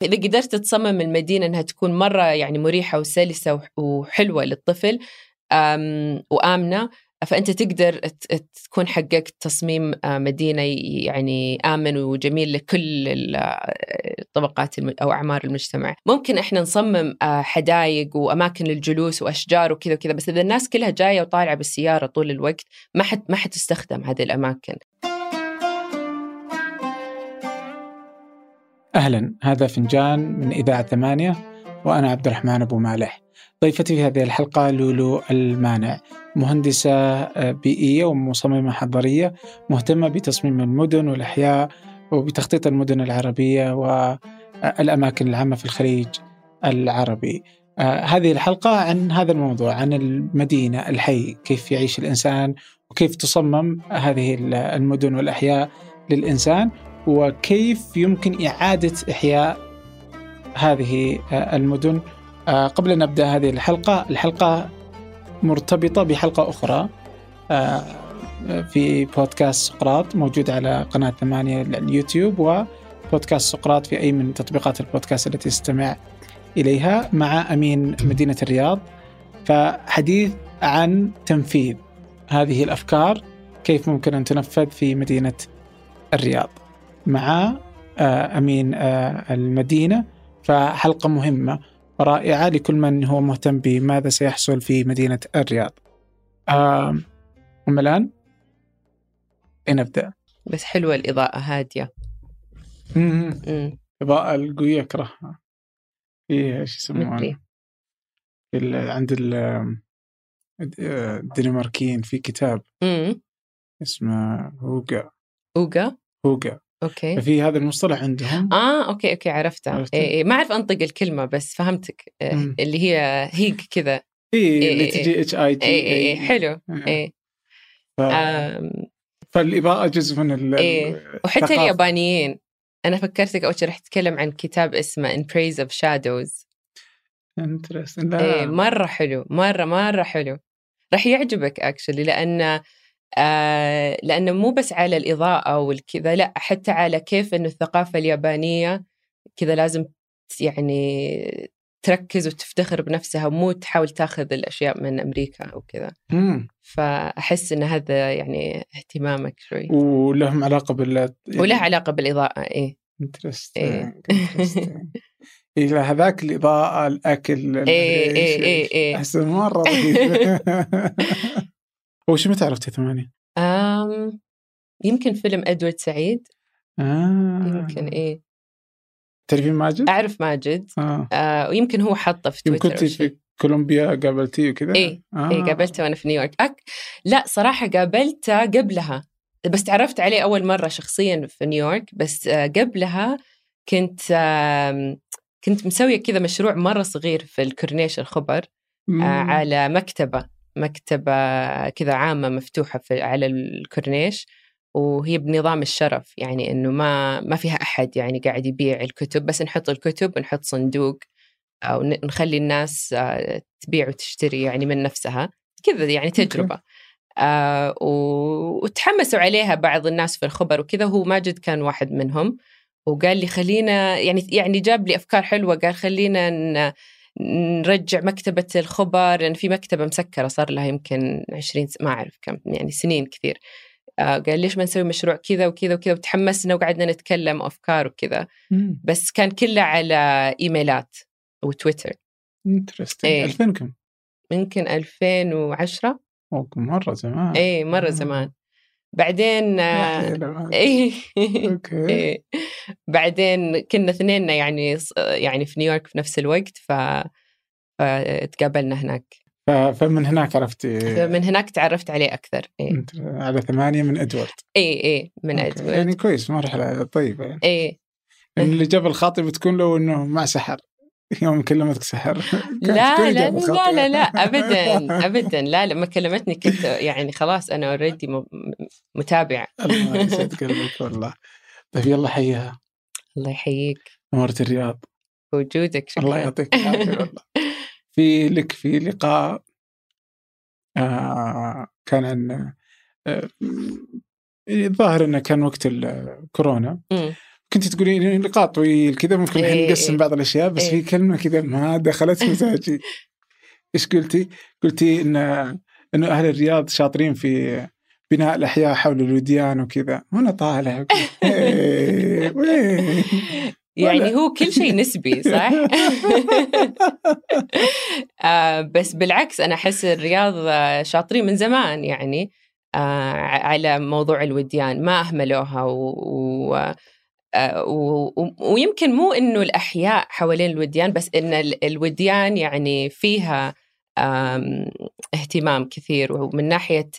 فإذا قدرت تصمم المدينة أنها تكون مرة يعني مريحة وسلسة وح- وحلوة للطفل وآمنة فأنت تقدر تكون حققت تصميم آه، مدينة يعني آمن وجميل لكل ال- الطبقات أو أعمار المجتمع. ممكن إحنا نصمم آه، حدايق وأماكن للجلوس وأشجار وكذا وكذا بس إذا الناس كلها جاية وطالعة بالسيارة طول الوقت ما ما حتستخدم هذه الأماكن. أهلا. هذا فنجان من إذاعة ثمانية وأنا عبد الرحمن أبو مالح. ضيفتي في هذه الحلقة لولو المانع مهندسة آه، بيئية ومصممة حضرية مهتمة بتصميم المدن والأحياء وبتخطيط المدن العربية والأماكن العامة في الخليج العربي. آه، هذه الحلقة عن هذا الموضوع عن المدينة الحي كيف يعيش الإنسان وكيف تصمم هذه المدن والأحياء للإنسان. وكيف يمكن إعادة إحياء هذه آه، المدن. آه، قبل أن نبدأ هذه الحلقة الحلقة مرتبطة بحلقة أخرى آه، في بودكاست سقراط موجود على قناة ثمانية اليوتيوب وبودكاست سقراط في أي من تطبيقات البودكاست التي تستمع إليها مع أمين مدينة الرياض. فحديث عن تنفيذ هذه الأفكار كيف ممكن أن تنفذ في مدينة الرياض. مع آه، أمين آه، المدينة فحلقة مهمة رائعة لكل من هو مهتم بماذا سيحصل في مدينة الرياض. أم الآن؟ أين نبدأ؟ بس حلوة الإضاءة هادية. مم. أمم، الإضاءة القوية أكرهها في إيش يسمونها؟ عند ال- آه، الدنماركيين في كتاب اسمه هوجا. أوغا هوجا. أوكي. ففي هذا المصطلح عندهم. آه أوكي أوكي عرفتها عرفتها؟ إيه إيه ما أعرف أنطق الكلمة بس فهمتك. إيه. اللي هي هيج كذا. اي إيه، اللي إيه، تجي اتش اي اي اي إيه حلو. إيه. ف... فالإضاءة جزء من ال... إيه. وحتى. اليابانيين. أنا فكرتك أول شيء رح تتكلم عن كتاب اسمه In Praise of Shadows. لا. إيه مرة حلو مرة مرة حلو. رح يعجبك اكشلي لأن آه لأنه مو بس على الإضاءة والكذا لأ حتى على كيف إنه الثقافة اليابانية كذا لازم يعني تركز وتفتخر بنفسها ومو تحاول تاخذ الأشياء من أمريكا أو كذا. فأحس إن هذا يعني اهتمامك شوي. ولهم علاقة بال وله علاقة بالإضاءة إيه. interesting إلى هذاك الإضاءة الأكل إيه، إيه، إيه. احس مرة. رهيب وش متى عرفتي ثمانية؟ أم يمكن فيلم إدوارد سعيد آه. يمكن إيه تعرفين ماجد؟ أعرف ماجد آه. آه ويمكن هو حطه في تويتر كنت. في كولومبيا قابلتيه وكذا؟ إيه، آه. إيه قابلته وأنا في نيويورك أك... لا صراحة قابلته قبلها بس تعرفت عليه أول مرة شخصيا في نيويورك بس آه، قبلها كنت كنت مسوية كذا مشروع مرة صغير في الكورنيش الخبر مم. آه، على مكتبة مكتبة كذا عامة مفتوحة في على الكورنيش وهي بنظام الشرف يعني إنه ما ما فيها أحد يعني قاعد يبيع الكتب بس نحط الكتب ونحط صندوق أو نخلي الناس آه، تبيع وتشتري يعني من نفسها كذا يعني تجربة. آه و- وتحمسوا عليها بعض الناس في الخبر وكذا هو ماجد كان واحد منهم وقال لي خلينا يعني يعني جاب لي أفكار حلوة قال خلينا ن- نرجع مكتبة الخبر لأن في مكتبة مسكرة صار لها يمكن 20 س- ما أعرف كم يعني سنين كثير آه قال ليش ما نسوي مشروع كذا وكذا وكذا وتحمسنا وقعدنا نتكلم أفكار وكذا. بس كان كله على إيميلات وتويتر interesting إيه. 2000 كم؟ يمكن 2010 okay، مرة زمان إيه مرة آه. زمان بعدين آه،. إيه okay. إيه. بعدين كنا اثنيننا يعني يعني في نيويورك في نفس الوقت ف فتقابلنا هناك. فمن هناك عرفتي من هناك تعرفت عليه أكثر أنت على ثمانية من إدوارد. إيه, إيه من okay. إدوارد. يعني كويس مرحلة طيبة يعني. يعني اللي جاب الخاطر بتكون لو إنه مع سحر. يوم كلمتك سحر. لا لا لا. لا لا ابدا ابدا. لا لما كلمتني كنت يعني خلاص أنا اوريدي متابعه الله يسعد قلبك والله. طيب يلا حيها الله يحييك. نورت الرياض. وجودك شكرا. الله يعطيك العافية والله. في لك في لقاء آه كان عن آه الظاهر إنه كان وقت الكورونا مم. كنت تقولين نقاط طويل كذا ممكن الحين إيه، نقسم إيه. بعض الأشياء بس إيه. في كلمة كذا ما دخلت مزاجي إيش قلتي؟ قلتي إن إنه أهل الرياض شاطرين في بناء الأحياء حول الوديان وكذا وأنا طالع إيه، وين؟ يعني هو كل شيء نسبي صح؟ آه بس بالعكس أنا أحس الرياض شاطرين من زمان يعني آه على موضوع الوديان ما أهملوها و- و- ويمكن مو إنه الأحياء حوالين الوديان بس إن ال- الوديان يعني فيها اهتمام كثير ومن ناحية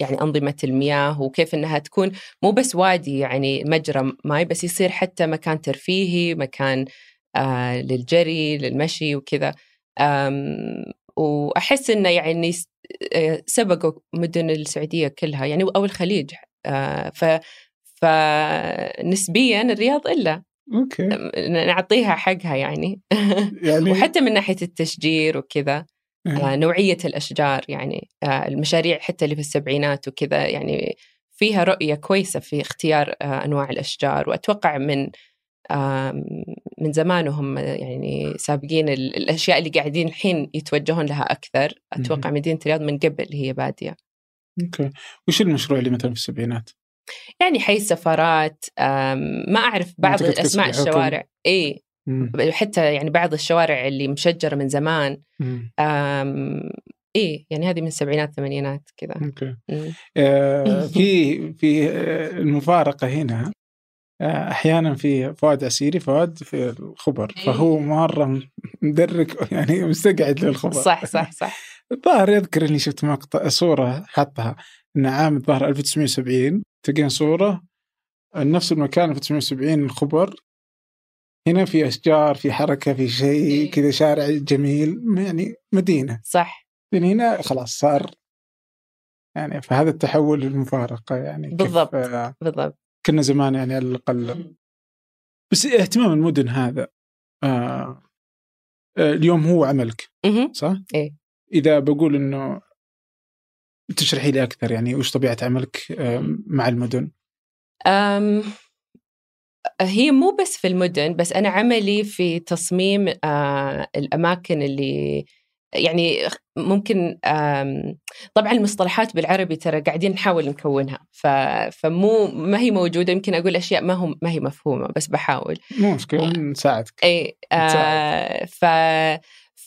يعني أنظمة المياه وكيف إنها تكون مو بس وادي يعني مجرى ماي بس يصير حتى مكان ترفيهي مكان آه للجري للمشي وكذا. وأحس إنه يعني آه، سبقوا مدن السعودية كلها يعني أو الخليج آه، ف فنسبيا الرياض إلا. أوكي. نعطيها حقها يعني. يعني وحتى من ناحية التشجير وكذا إيه. آه، نوعية الأشجار يعني آه، المشاريع حتى اللي في السبعينات وكذا يعني فيها رؤية كويسة في اختيار آه، أنواع الأشجار. وأتوقع من من زمان وهم يعني سابقين ال- الأشياء اللي قاعدين الحين يتوجهون لها أكثر. أتوقع مدينة الرياض من قبل هي بادية. Okay. وش المشروع اللي مثلا في السبعينات؟ يعني حي السفارات ما أعرف بعض الحكم. الشوارع اي. حتى يعني بعض الشوارع اللي مشجرة من زمان إيه يعني هذه من السبعينات الثمانينات كذا okay. آه، في في آه، المفارقة هنا آه، أحيانا في فؤاد عسيري فؤاد في الخبر إيه. فهو مرة مدرك يعني مستقعد للخبر صح صح صح الظاهر يذكر إني شفت مقطع صورة حطها ان عام الظاهر 1970 تلقين صورة نفس المكان 1970 الخبر هنا في أشجار في حركة في شيء إيه. كذا شارع جميل يعني مدينة صح من هنا خلاص صار يعني فهذا التحول للمفارقه يعني بالضبط. آه، بالضبط كنا زمان يعني على الأقل بس اهتمام المدن هذا آه آه، اليوم هو عملك. صح؟ إيه. إذا بقول إنه تشرحي لي أكثر يعني وش طبيعة عملك آه، مع المدن؟ أم هي مو بس في المدن بس أنا عملي في تصميم آه الأماكن اللي يعني ممكن طبعا المصطلحات بالعربي ترى قاعدين نحاول نكونها. فمو ما هي موجودة يمكن أقول أشياء ما هم ما هي مفهومة بس بحاول مو مشكلة نساعدك اي آه. ف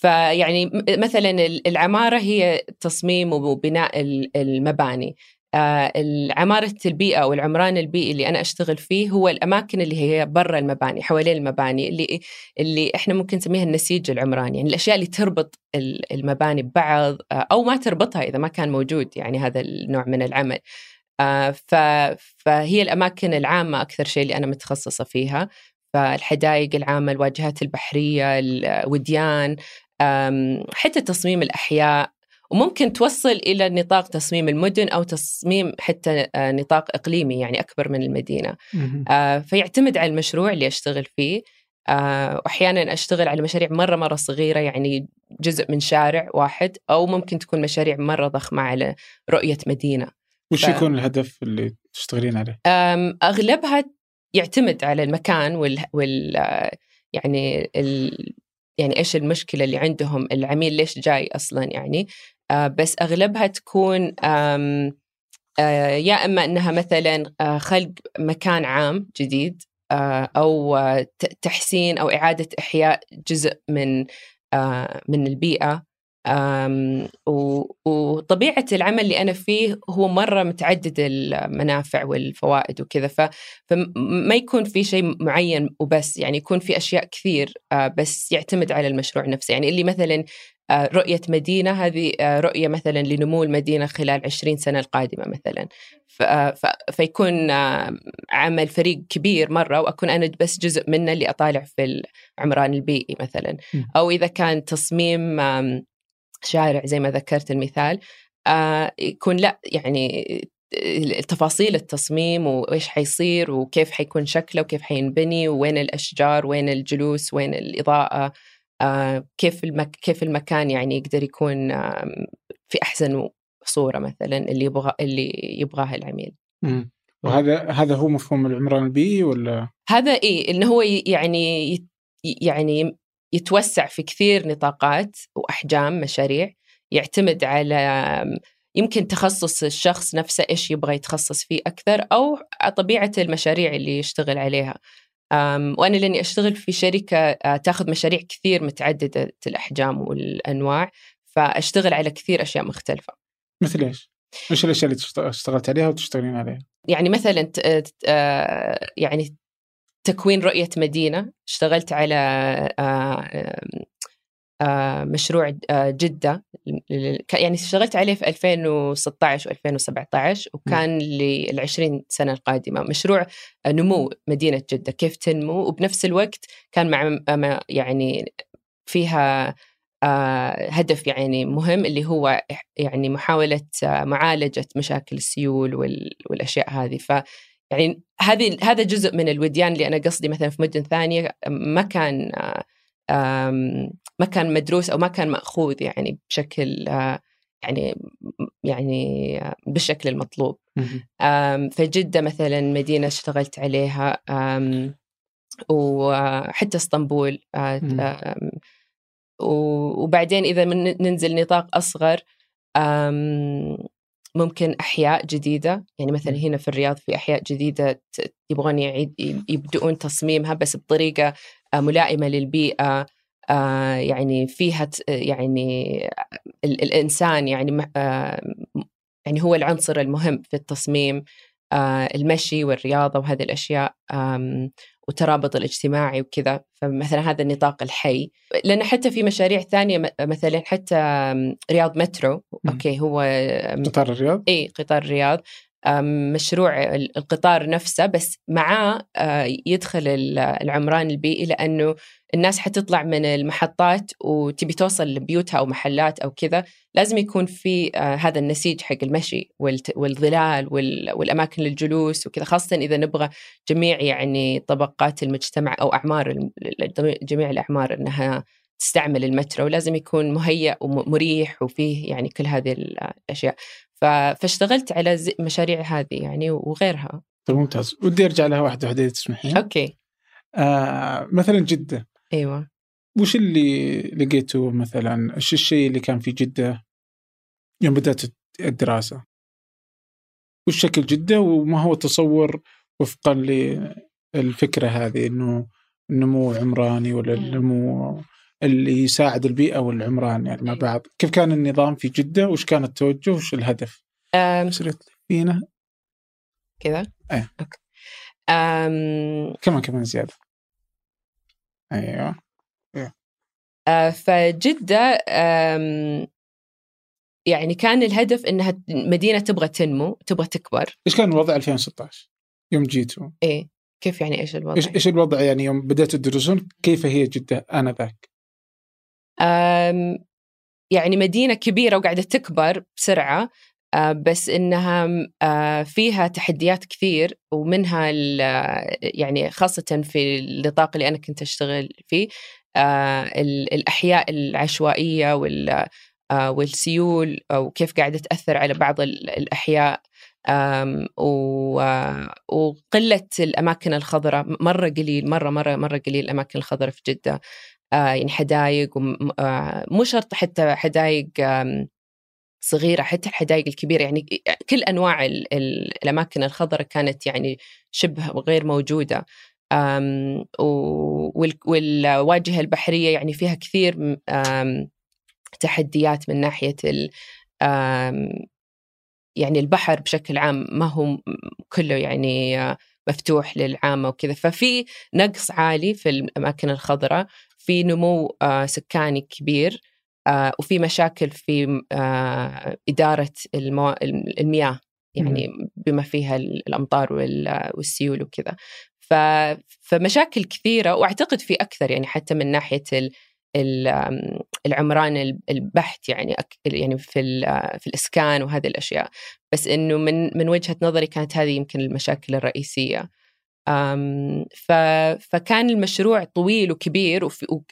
فيعني مثلا ال- العمارة هي تصميم وبناء ال- المباني. آه العمارة البيئة أو العمران البيئي اللي أنا أشتغل فيه هو الأماكن اللي هي برا المباني حوالين المباني اللي اللي إحنا ممكن نسميها النسيج العمراني يعني الأشياء اللي تربط ال- المباني ببعض آه أو ما تربطها إذا ما كان موجود يعني هذا النوع من العمل. آه فهي الأماكن العامة أكثر شيء اللي أنا متخصصة فيها. فالحدائق العامة الواجهات البحرية الوديان حتى تصميم الأحياء وممكن توصل إلى نطاق تصميم المدن أو تصميم حتى آه، نطاق إقليمي يعني أكبر من المدينة. آه، فيعتمد على المشروع اللي أشتغل فيه آه، وأحيانا أشتغل على مشاريع مرة مرة صغيرة يعني جزء من شارع واحد أو ممكن تكون مشاريع مرة ضخمة على رؤية مدينة وش ف- يكون الهدف اللي تشتغلين عليه؟ أغلبها يعتمد على المكان وال, وال يعني ال يعني إيش المشكلة اللي عندهم؟ العميل ليش جاي أصلا يعني؟ آه، بس أغلبها تكون آه، يا إما إنها مثلا آه، خلق مكان عام جديد أو تحسين أو إعادة إحياء جزء من من البيئة. آم، و- وطبيعة العمل اللي أنا فيه هو مرة متعدد المنافع والفوائد وكذا فما يكون في شيء معين وبس يعني يكون في أشياء كثير آه، بس يعتمد على المشروع نفسه. يعني اللي مثلا آه، رؤية مدينة هذه آه، رؤية مثلا لنمو المدينة خلال 20 سنة القادمة مثلا. فيكون عمل فريق كبير مرة وأكون أنا بس جزء منه اللي أطالع في العمران البيئي مثلا. م. أو إذا كان تصميم شارع زي ما ذكرت المثال آه، يكون لا يعني تفاصيل التصميم وإيش حيصير وكيف حيكون شكله وكيف حينبني وين الأشجار وين الجلوس وين الإضاءة آه، كيف المك كيف المكان يعني يقدر يكون في أحسن صورة مثلا اللي يبغى اللي يبغاها العميل. مم. وهذا هذا هو مفهوم العمران البيئي ولا؟ هذا إيه إنه هو يعني يعني يتوسع في كثير نطاقات وأحجام مشاريع يعتمد على يمكن تخصص الشخص نفسه إيش يبغى يتخصص فيه أكثر أو طبيعة المشاريع اللي يشتغل عليها وأنا لأني أشتغل في شركة آه، تأخذ مشاريع كثير متعددة الأحجام والأنواع فأشتغل على كثير أشياء مختلفة مثل إيش؟ إيش الأشياء اللي اشتغلت عليها وتشتغلين عليها؟ يعني مثلا آه، يعني تكوين رؤية مدينة. اشتغلت على آه، آه، مشروع جدة يعني اشتغلت عليه في 2016 و2017 وكان للعشرين سنة القادمة مشروع نمو مدينة جدة. كيف تنمو؟ وبنفس الوقت كان مع يعني فيها هدف يعني مهم اللي هو يعني محاولة معالجة مشاكل السيول والأشياء هذه. ف يعني هذه هذا جزء من الوديان اللي أنا قصدي مثلا في مدن ثانية ما كان ما كان مدروس أو ما كان مأخوذ يعني بشكل يعني يعني بالشكل المطلوب. فجده مثلا مدينة اشتغلت عليها وحتى اسطنبول وبعدين إذا ننزل نطاق أصغر ممكن أحياء جديدة يعني مثلا هنا في الرياض في أحياء جديدة يبغون يعيد يبدؤون تصميمها بس بطريقة آه، ملائمة للبيئة آه، يعني فيها يعني الإنسان يعني آه، يعني هو العنصر المهم في التصميم المشي والرياضة وهذه الأشياء والترابط الاجتماعي وكذا فمثلا هذا النطاق الحي. لأن حتى في مشاريع ثانية مثلا حتى رياض مترو أوكي هو قطار الرياض؟ إي قطار الرياض. مشروع القطار نفسه بس معاه يدخل العمران البيئي لأنه الناس حتطلع من المحطات وتبي توصل لبيوتها أو محلات أو كذا لازم يكون في هذا النسيج حق المشي والظلال والأماكن للجلوس وكذا خاصة إذا نبغى جميع يعني طبقات المجتمع أو أعمار جميع الأعمار أنها تستعمل المترو لازم يكون مهيأ ومريح وفيه يعني كل هذه الأشياء. فاشتغلت على مشاريع هذه يعني وغيرها. طيب ممتاز. ودي أرجع لها واحدة واحدة تسمحين. أوكي. آه مثلا جدة. أيوه. وش اللي لقيته مثلا؟ إيش الشيء اللي كان في جدة يوم بدأت الدراسة؟ وش شكل جدة وما هو تصور وفقا للفكرة هذه إنه النمو عمراني ولا النمو اللي يساعد البيئة والعمران يعني مع بعض. كيف كان النظام في جدة؟ وش كان التوجه؟ وش الهدف. فينا؟ كذا؟ إيه. أوكي. أم... كمان كمان زيادة. أيوه. إيه. أه فجدة أم... يعني كان الهدف إنها مدينة تبغى تنمو تبغى تكبر. إيش كان الوضع 2016 يوم جيتوا؟ إيه. كيف يعني إيش الوضع؟ إيش إيش الوضع يعني يوم بدأتوا تدرسون؟ كيف هي جدة آنذاك؟ يعني مدينة كبيرة وقاعدة تكبر بسرعة آه، بس إنها آه، فيها تحديات كثير ومنها يعني خاصة في النطاق اللي أنا كنت أشتغل فيه آه، الأحياء العشوائية والسيول وكيف قاعدة تأثر على بعض الأحياء وقلة الأماكن الخضراء مرة قليل مرة مرة مرة قليل الأماكن الخضراء في جدة. آه، يعني حدايق آه، مو شرط حتى حدايق صغيرة حتى الحدائق الكبيرة يعني كل أنواع الأماكن الخضراء كانت يعني شبه غير موجودة. والواجهة البحرية يعني فيها كثير تحديات من ناحية يعني البحر بشكل عام ما هو كله يعني آه، مفتوح للعامة وكذا. ففي نقص عالي في الأماكن الخضراء في نمو آه، سكاني كبير آه، وفي مشاكل في آه، إدارة المياه يعني بما فيها الأمطار والسيول وكذا. فمشاكل كثيرة وأعتقد في أكثر يعني حتى من ناحية العمران البحت يعني يعني في في الإسكان وهذه الأشياء. بس إنه من من وجهة نظري كانت هذه يمكن المشاكل الرئيسية. فكان المشروع طويل وكبير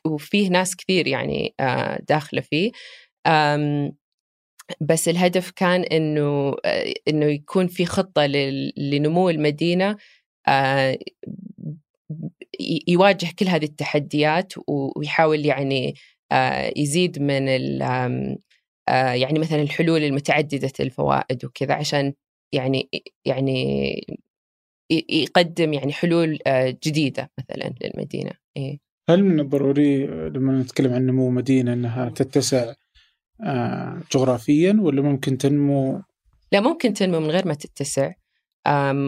وفيه ناس كثير يعني داخلة فيه. بس الهدف كان إنه إنه يكون في خطة لنمو المدينة يواجه كل هذه التحديات ويحاول يعني يزيد من يعني مثلا الحلول المتعددة الفوائد وكذا عشان يعني يعني يقدم يعني حلول جديدة مثلا للمدينة. إيه. هل من الضروري لما نتكلم عن نمو مدينة إنها تتسع جغرافيا ولا ممكن تنمو؟ لا ممكن تنمو من غير ما تتسع.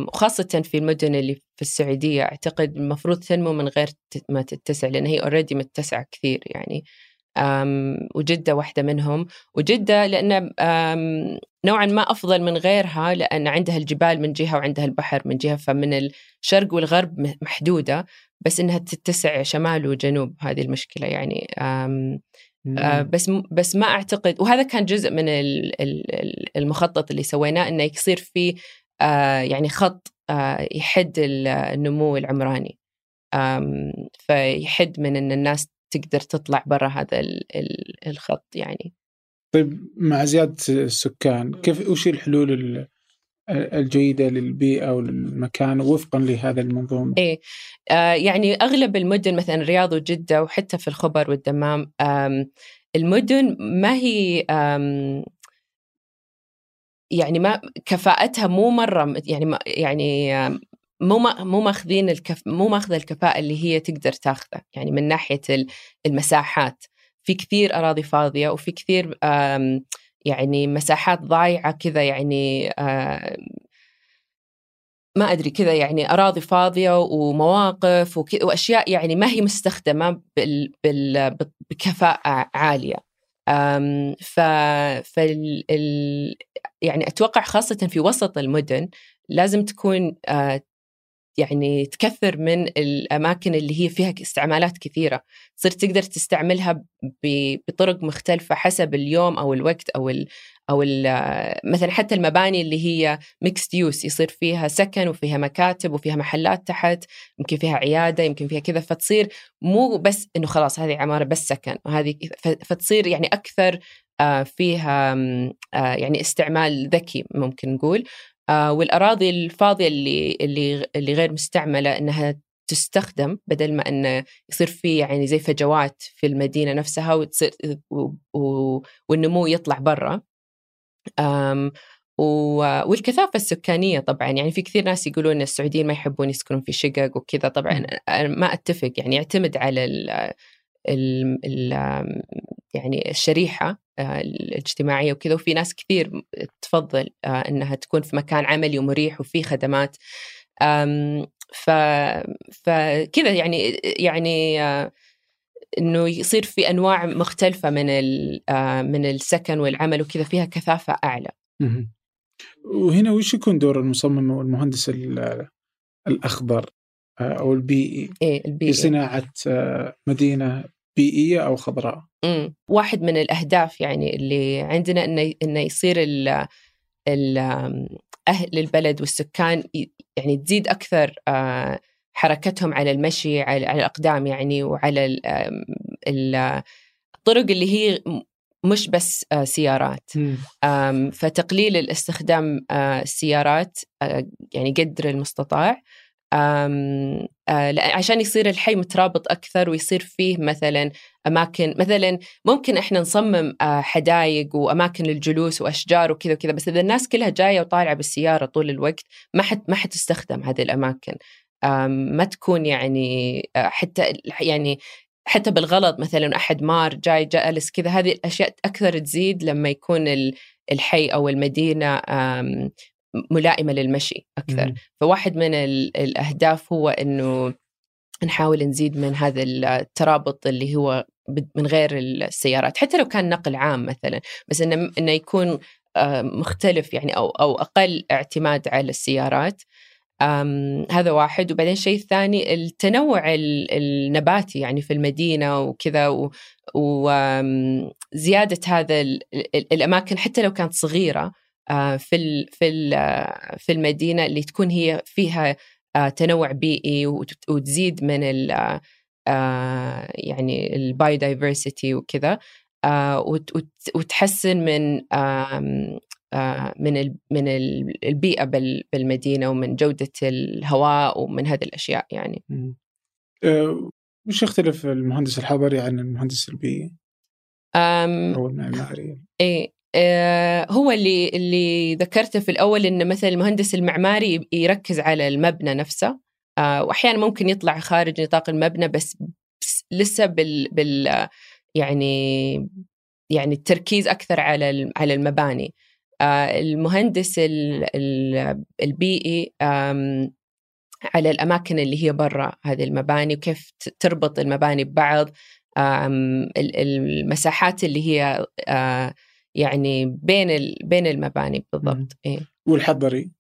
وخاصة في المدن اللي في السعودية أعتقد المفروض تنمو من غير ما تتسع لأن هي اوريدي متسعة كثير يعني. وجدة واحدة منهم. وجدة لأن نوعا ما أفضل من غيرها لأن عندها الجبال من جهة وعندها البحر من جهة فمن الشرق والغرب محدودة. بس إنها تتسع شمال وجنوب هذه المشكلة يعني. آه بس بس ما أعتقد وهذا كان جزء من المخطط اللي سويناه إنه يصير في آه يعني خط آه يحد النمو العمراني. فيحد من إن الناس تقدر تطلع برا هذا الخط يعني طيب مع زيادة السكان كيف وش الحلول الجيدة للبيئة وللمكان وفقا لهذا المنظومة؟ إيه آه يعني أغلب المدن مثلا الرياض وجدة وحتى في الخبر والدمام المدن ما هي يعني ما كفاءتها مو مرة يعني ما يعني مو مو ماخذين الكف مو ماخذة الكفاءة اللي هي تقدر تاخذه. يعني من ناحية المساحات. في كثير أراضي فاضية وفي كثير يعني مساحات ضايعة كذا يعني ما أدري كذا يعني أراضي فاضية ومواقف وأشياء يعني ما هي مستخدمة بكفاءة عالية. ف فال يعني أتوقع خاصة في وسط المدن لازم تكون يعني تكثر من الأماكن اللي هي فيها استعمالات كثيرة. تصير تقدر تستعملها بطرق مختلفة حسب اليوم أو الوقت أو ال أو ال مثلا حتى المباني اللي هي ميكست يوس يصير فيها سكن وفيها مكاتب وفيها محلات تحت يمكن فيها عيادة يمكن فيها كذا فتصير مو بس إنه خلاص هذه عمارة بس سكن وهذه فتصير يعني أكثر آه، فيها آه، يعني استعمال ذكي ممكن نقول. والأراضي الفاضية اللي اللي اللي غير مستعملة إنها تستخدم بدل ما انه يصير في يعني زي فجوات في المدينة نفسها وتصير والنمو يطلع برا. والكثافة السكانية طبعا يعني في كثير ناس يقولون السعوديين ما يحبون يسكنون في شقق وكذا. طبعا أنا ما أتفق يعني يعتمد على ال ال ال يعني الشريحة. آه، الاجتماعية وكذا وفي ناس كثير تفضل آه، أنها تكون في مكان عملي ومريح وفي خدمات. ف فكذا يعني يعني آه، إنه يصير في أنواع مختلفة من من السكن والعمل وكذا فيها كثافة أعلى. وهنا وش يكون دور المصمم والمهندس الأخضر أو البيئي؟ إيه البيئي. في صناعه مدينة بيئية أو خضراء. إمم. واحد من الأهداف يعني اللي عندنا إنه إنه يصير ال ال أهل البلد والسكان يعني تزيد أكثر آه، حركتهم على المشي على الأقدام يعني وعلى الطرق اللي هي مش بس آه، سيارات. فتقليل الاستخدام آه، السيارات يعني قدر المستطاع. عشان يصير الحي مترابط أكثر ويصير فيه مثلا أماكن مثلا ممكن إحنا نصمم آه حدايق وأماكن للجلوس وأشجار وكذا وكذا بس إذا الناس كلها جاية وطالعة بالسيارة طول الوقت ما حد ما حتستخدم هذه الأماكن. ما تكون يعني آه، حتى يعني حتى بالغلط مثلا أحد مار جاي جالس كذا هذه الأشياء أكثر تزيد لما يكون الحي أو المدينة ملائمة للمشي أكثر. مم. فواحد من الأهداف هو إنه نحاول نزيد من هذا الترابط اللي هو من غير السيارات. حتى لو كان نقل عام مثلا بس إنه إنه يكون آه، مختلف يعني أو أو أقل اعتماد على السيارات. هذا واحد. وبعدين الشيء الثاني التنوع النباتي يعني في المدينة وكذا وزياده هذا الأماكن حتى لو كانت صغيرة في في في المدينة اللي تكون هي فيها آه، تنوع بيئي وتزيد من ال آه، يعني البايو دايفرسيتي وكذا آه، وتحسن من من من البيئة بالمدينة ومن جودة الهواء ومن هذه الأشياء يعني. وش يختلف المهندس الحضري عن المهندس البيئي؟ أو المعماري؟ آه هو اللي اللي ذكرته في الأول إن مثلا المهندس المعماري يركز على المبنى نفسه. آه واحيانا ممكن يطلع خارج نطاق المبنى بس, بس لسه بال بال يعني يعني التركيز أكثر على على المباني. آه المهندس البيئي على الأماكن اللي هي برا هذه المباني وكيف تربط المباني ببعض. المساحات اللي هي آه، يعني بين بين المباني بالضبط. إيه. والحضري؟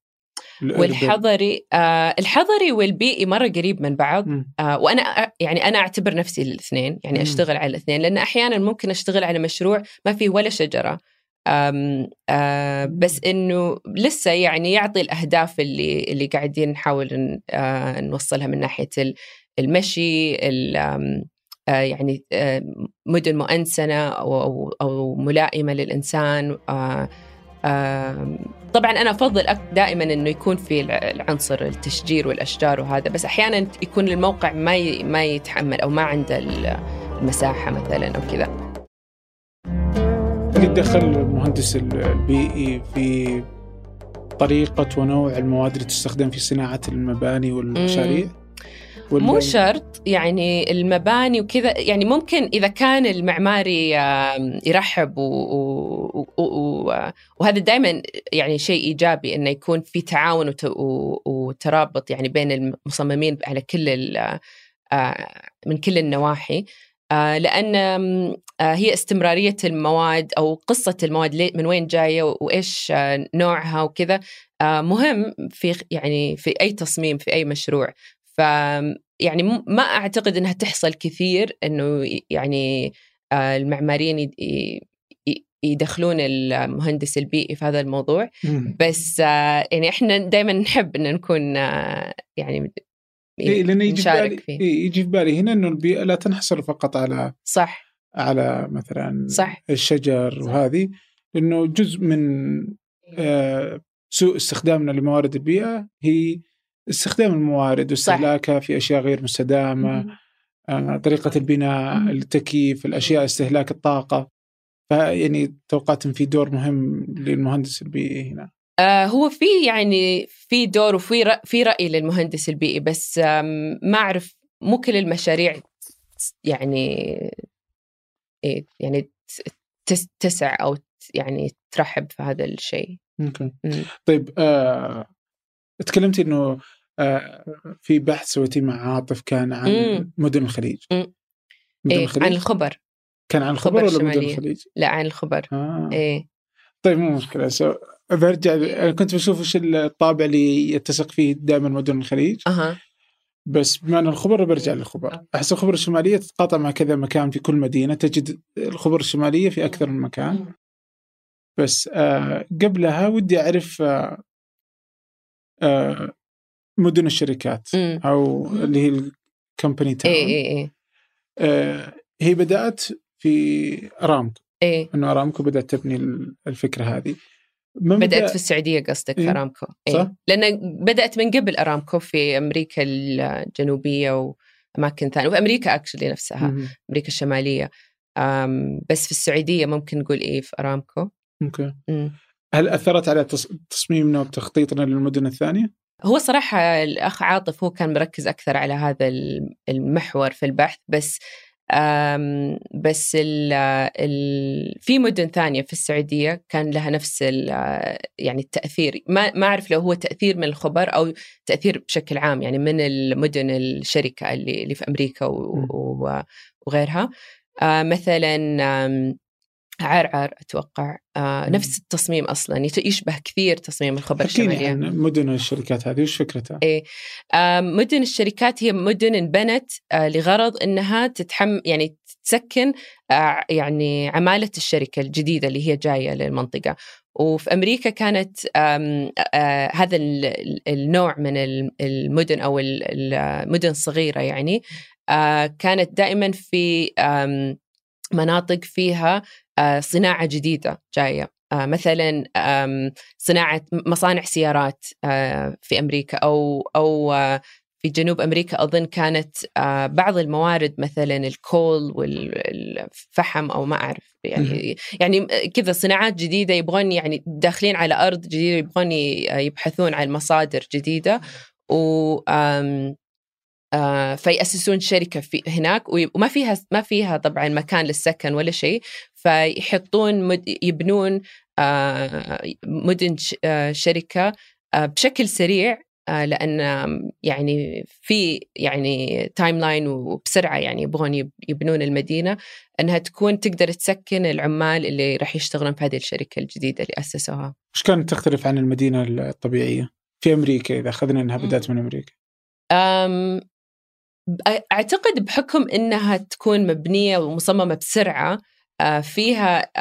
والحضري آه الحضري والبيئي مرة قريب من بعض. آه وأنا يعني أنا أعتبر نفسي الاثنين يعني أشتغل على الاثنين لأن أحيانا ممكن أشتغل على مشروع ما فيه ولا شجرة. آم آه بس إنه لسه يعني يعطي الأهداف اللي اللي قاعدين نحاول آه نوصلها من ناحية المشي آه، يعني آه، مدن مؤنسنة أو, أو ملائمة للإنسان آه، طبعا أنا أفضل دائما أنه يكون في العنصر التشجير والأشجار وهذا بس أحيانا يكون الموقع ما ما يتحمل أو ما عنده المساحة مثلا أو كذا قد دخل المهندس البيئي في طريقة ونوع المواد اللي تستخدم في صناعة المباني والمشاريع؟ مو شرط يعني المباني وكذا يعني ممكن إذا كان المعماري يرحب و و و وهذا دائما يعني شيء إيجابي إنه يكون في تعاون وترابط يعني بين المصممين على كل من كل النواحي. لأن هي استمرارية المواد أو قصة المواد من وين جاية وإيش نوعها وكذا مهم في يعني في أي تصميم في أي مشروع. ف يعني ما أعتقد إنها تحصل كثير إنه يعني آه، المعماريين يدخلون المهندس البيئي في هذا الموضوع بس آه، يعني إحنا دائما نحب إن نكون آه، يعني إيه لأن يجي في بالي فيه. إيه يجي في بالي هنا إنه البيئة لا تنحصر فقط على صح على مثلا صح الشجر صح. وهذه لأنه جزء من سوء استخدامنا لموارد البيئة هي استخدام الموارد واستهلاكها في أشياء غير مستدامة آه، طريقة البناء التكييف الأشياء استهلاك الطاقة. فيعني توقعت في دور مهم للمهندس البيئي هنا. آه هو في يعني في دور وفي في رأي للمهندس البيئي بس ما أعرف مو كل المشاريع يعني إيه يعني تسع أو يعني ترحب في هذا الشيء. ممكن. طيب آه تكلمتي إنه آه، في بحث سويتيه مع عاطف كان عن مم. مدن الخليج. مدن إيه الخليج؟ عن الخبر. كان عن الخبر ولا مدن الخليج؟ لا عن الخبر. آه. إيه. طيب مو مشكلة. سو برجع أنا كنت بشوف إيش الطابع اللي يتسق فيه دائما مدن الخليج. أها. بس بما ان الخبر برجع للخبر. أحس الخبر الشمالية تتقاطع مع كذا مكان في كل مدينة. تجد الخبر الشمالية في أكثر من مكان. بس آه قبلها ودي أعرف آه آه مدن الشركات م. أو اللي هي ال company town اي اي اي آه هي بدأت في أرامكو. اي إنه أرامكو بدأت تبني الفكرة هذه. بدأت في السعودية قصدك إيه؟ في أرامكو. إيه؟ صح؟ لأن بدأت من قبل أرامكو في أمريكا الجنوبية وأماكن ثانية وفي أمريكا actually نفسها م- أمريكا الشمالية. بس في السعودية ممكن نقول إيه في أرامكو؟ Okay هل أثرت على تصميمنا وتخطيطنا للمدن الثانية؟ هو صراحة الأخ عاطف هو كان مركز أكثر على هذا المحور في البحث بس بس ال ال في مدن ثانية في السعودية كان لها نفس يعني التأثير. ما ما أعرف لو هو تأثير من الخبر أو تأثير بشكل عام يعني من المدن الشركة اللي اللي في أمريكا وغيرها. آه، مثلا عرعر أتوقع. آه نفس التصميم أصلا يشبه كثير تصميم الخبر الشمالية. يعني مدن الشركات هذه وش فكرتها؟ إيه. آه مدن الشركات هي مدن انبنت آه لغرض إنها تتحم يعني تسكن آه يعني عمالة الشركة الجديدة اللي هي جاية للمنطقة. وفي أمريكا كانت آه آه هذا النوع من المدن أو المدن الصغيره يعني. آه كانت دائما في مناطق فيها آه، صناعة جديدة جاية. آه، مثلا صناعة مصانع سيارات آه، في أمريكا أو أو في جنوب أمريكا أظن كانت بعض الموارد مثلا الكول والفحم أو ما أعرف يعني يعني كذا صناعات جديدة يبغون يعني داخلين على أرض جديدة يبغون يبحثون عن مصادر جديدة و فيأسسون شركة في هناك وما فيها ما فيها طبعا مكان للسكن ولا شيء فيحطون مد يبنون آه، مدن آه، شركة بشكل سريع لأن يعني في يعني timeline وبسرعة يعني يبغون يبنون المدينة إنها تكون تقدر تسكن العمال اللي راح يشتغلون في هذه الشركة الجديدة اللي أسسوها. إيش كانت تختلف عن المدينة الطبيعية في أمريكا إذا أخذنا إنها بدأت من أمريكا؟ أعتقد بحكم إنها تكون مبنية ومصممة بسرعة فيها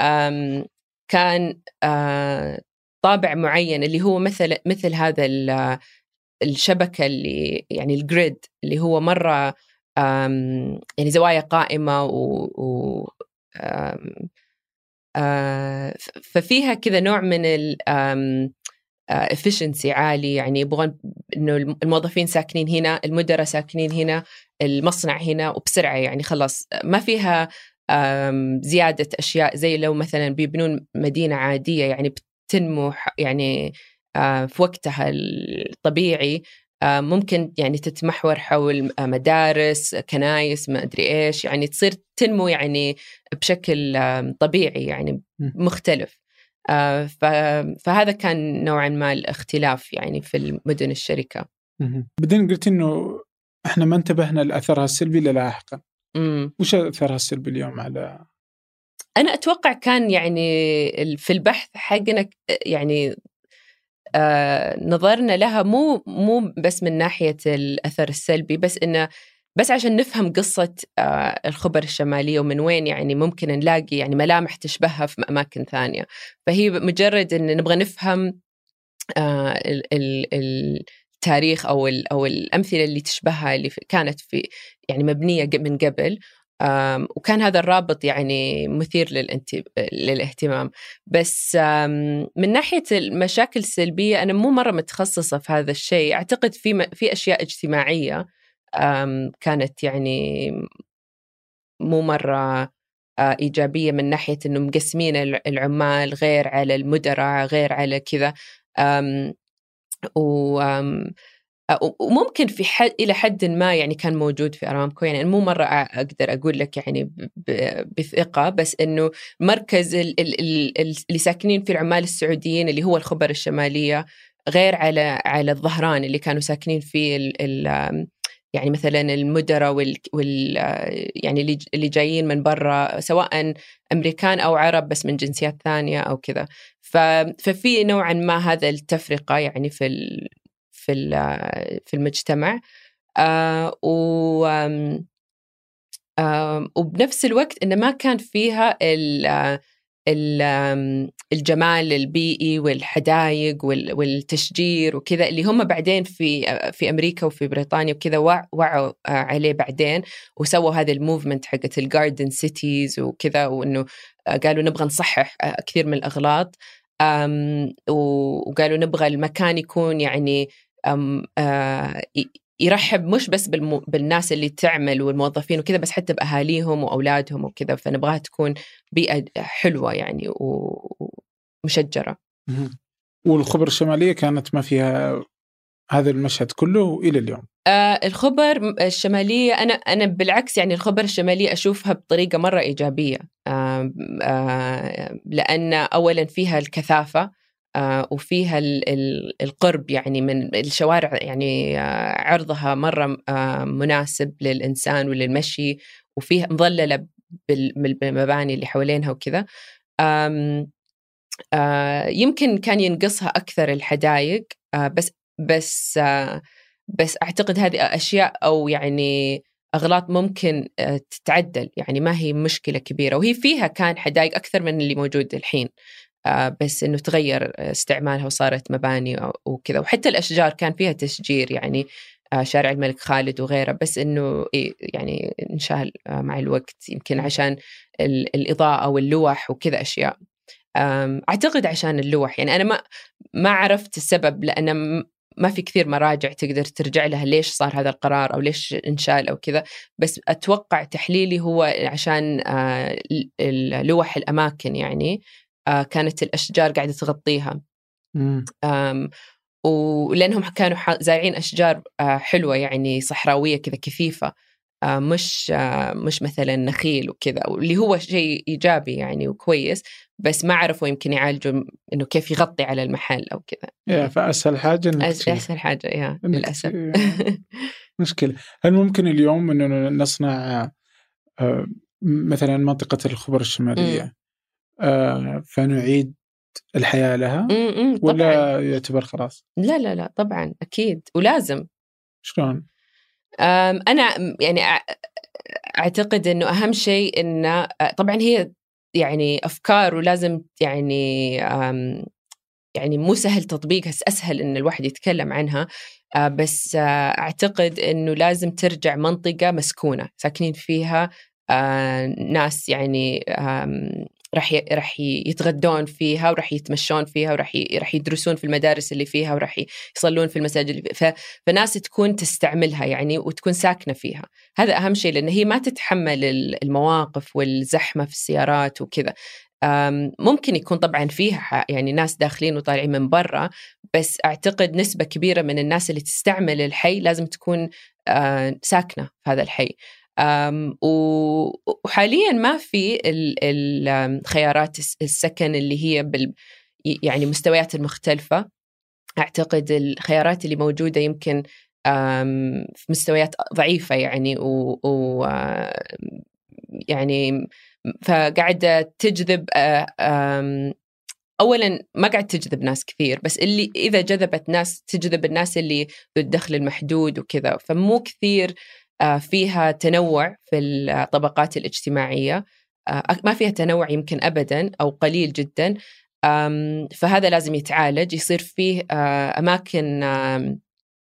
كان طابع معين اللي هو مثل مثل هذا الشبكة اللي يعني الجريد اللي هو مرة يعني زوايا قائمة و, ففيها كذا نوع من افشنسي عالي يعني يبغون إنه الموظفين ساكنين هنا المدراء ساكنين هنا المصنع هنا وبسرعة يعني خلاص. ما فيها زيادة أشياء زي لو مثلا بيبنون مدينة عادية يعني بتنمو يعني في وقتها الطبيعي ممكن يعني تتمحور حول مدارس كنايس ما أدري إيش يعني تصير تنمو يعني بشكل طبيعي يعني مختلف. آه، فهذا كان نوعا ما الاختلاف يعني في المدن الشركة. بعدين قلت إنه إحنا ما انتبهنا لأثرها السلبي إلا لاحقا. وش أثرها السلبي اليوم على أنا أتوقع كان يعني في البحث حقنا يعني آه نظرنا لها مو مو بس من ناحية الأثر السلبي بس إنه بس عشان نفهم قصة آه، الخبر الشمالية ومن وين يعني ممكن نلاقي يعني ملامح تشبهها في أماكن ثانية. فهي مجرد أن نبغى نفهم آه، التاريخ أو أو الأمثلة اللي تشبهها اللي كانت في يعني مبنية من قبل وكان هذا الرابط يعني مثير للاهتمام. بس من ناحية المشاكل السلبية أنا مو مرة متخصصة في هذا الشيء. أعتقد في في أشياء اجتماعية كانت يعني مو مرة آه، إيجابية من ناحية أنه مقسمين العمال غير على المدراء غير على كذا. وممكن في حد إلى حد ما يعني كان موجود في أرامكو. يعني مو مرة أقدر أقول لك يعني بثقة بس إنه مركز اللي ساكنين فيه العمال السعوديين اللي هو الخبر الشمالية غير على على الظهران اللي كانوا ساكنين فيه يعني مثلا المدراء وال, وال يعني اللي جايين من برا سواء أمريكان أو عرب بس من جنسيات ثانية أو كذا. ففي نوعا ما هذا التفرقة يعني في ال في ال في المجتمع. آه و آه وبنفس الوقت انه ما كان فيها الجمال البيئي والحدايق والتشجير وكذا اللي هم بعدين في في أمريكا وفي بريطانيا وكذا وعوا عليه بعدين وسووا هذا ال movement حقت ال garden cities وكذا وإنه قالوا نبغى نصحح كثير من الأغلاط وقالوا نبغى المكان يكون يعني يرحب مش بس بالمو... بالناس اللي تعمل والموظفين وكذا بس حتى بأهاليهم وأولادهم وكذا فنبغاها تكون بيئة حلوة يعني ومشجرة. والخبر الشمالية كانت ما فيها هذا المشهد كله إلى اليوم. آه الخبر الشمالية أنا أنا بالعكس يعني الخبر الشمالية أشوفها بطريقة مرة إيجابية آه آه لأن اولا فيها الكثافة آه، وفيها القرب يعني من الشوارع يعني آه، عرضها مرة آه، مناسب للإنسان وللمشي وفيها مظللة بالمباني اللي حوالينها وكذا. يمكن كان ينقصها أكثر الحدائق بس بس بس أعتقد هذه أشياء أو يعني أغلاط ممكن تتعدل يعني ما هي مشكلة كبيرة. وهي فيها كان حدائق أكثر من اللي موجود الحين. آه، بس إنه تغير استعمالها وصارت مباني وكذا. وحتى الأشجار كان فيها تشجير يعني آه، شارع الملك خالد وغيره. بس إنه يعني انشال آه، مع الوقت يمكن عشان الإضاءة واللوح وكذا أشياء. أعتقد عشان اللوح. يعني أنا ما ما عرفت السبب لأن ما في كثير مراجع تقدر ترجع لها ليش صار هذا القرار أو ليش انشال أو كذا. بس أتوقع تحليلي هو عشان آه، لوح الأماكن يعني. كانت الأشجار قاعدة تغطيها. ولانهم كانوا زارعين أشجار آه، حلوة يعني صحراوية كذا كثيفة آه، مش آه، مش مثلا نخيل وكذا واللي هو شيء إيجابي يعني وكويس بس ما عرفوا يمكن يعالجوا إنه كيف يغطي على المحل أو كذا. يا فأسهل حاجة إنك أسهل حاجة يا للأسف. مشكلة. هل ممكن اليوم انه نصنع مثلا منطقة الخبر الشمالية؟ فنعيد الحياة لها م -م ولا يعتبر خلاص؟ لا لا لا طبعا أكيد ولازم شلون؟ أنا يعني أعتقد إنه أهم شيء إنه طبعا هي يعني أفكار ولازم يعني يعني مو سهل تطبيقها أسهل إن الواحد يتكلم عنها بس أعتقد إنه لازم ترجع منطقة مسكونة ساكنين فيها ناس يعني راح راح يتغدون فيها وراح يتمشون فيها وراح راح يدرسون في المدارس اللي فيها وراح يصلون في المساجد اللي فيها. فناس تكون تستعملها يعني وتكون ساكنة فيها. هذا أهم شيء لأن هي ما تتحمل المواقف والزحمة في السيارات وكذا. ممكن يكون طبعا فيها يعني ناس داخلين وطالعين من برا بس أعتقد نسبة كبيرة من الناس اللي تستعمل الحي لازم تكون ساكنة في هذا الحي. وحاليا ما في الخيارات السكن اللي هي بال يعني مستويات المختلفة. أعتقد الخيارات اللي موجودة يمكن في مستويات ضعيفة يعني و, و يعني فقاعدة تجذب اولا ما قاعد تجذب ناس كثير بس اللي إذا جذبت ناس تجذب الناس اللي ذو الدخل المحدود وكذا. فمو كثير فيها تنوع في الطبقات الاجتماعية. آه، ما فيها تنوع يمكن ابدا أو قليل جدا. فهذا لازم يتعالج. يصير فيه آه، أماكن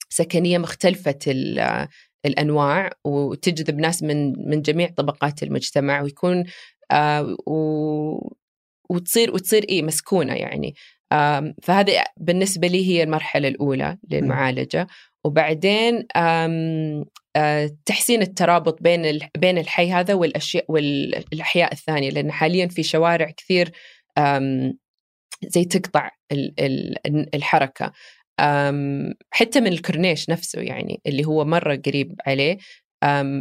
سكنية مختلفة الأنواع وتجذب ناس من من جميع طبقات المجتمع ويكون وتصير وتصير إيه مسكونة يعني. فهذه بالنسبة لي هي المرحلة الأولى للمعالجة. وبعدين آه، تحسين الترابط بين بين الحي هذا والأشياء والأحياء الثانية لأن حاليا في شوارع كثير زي تقطع الحركة. حتى من الكورنيش نفسه يعني اللي هو مرة قريب عليه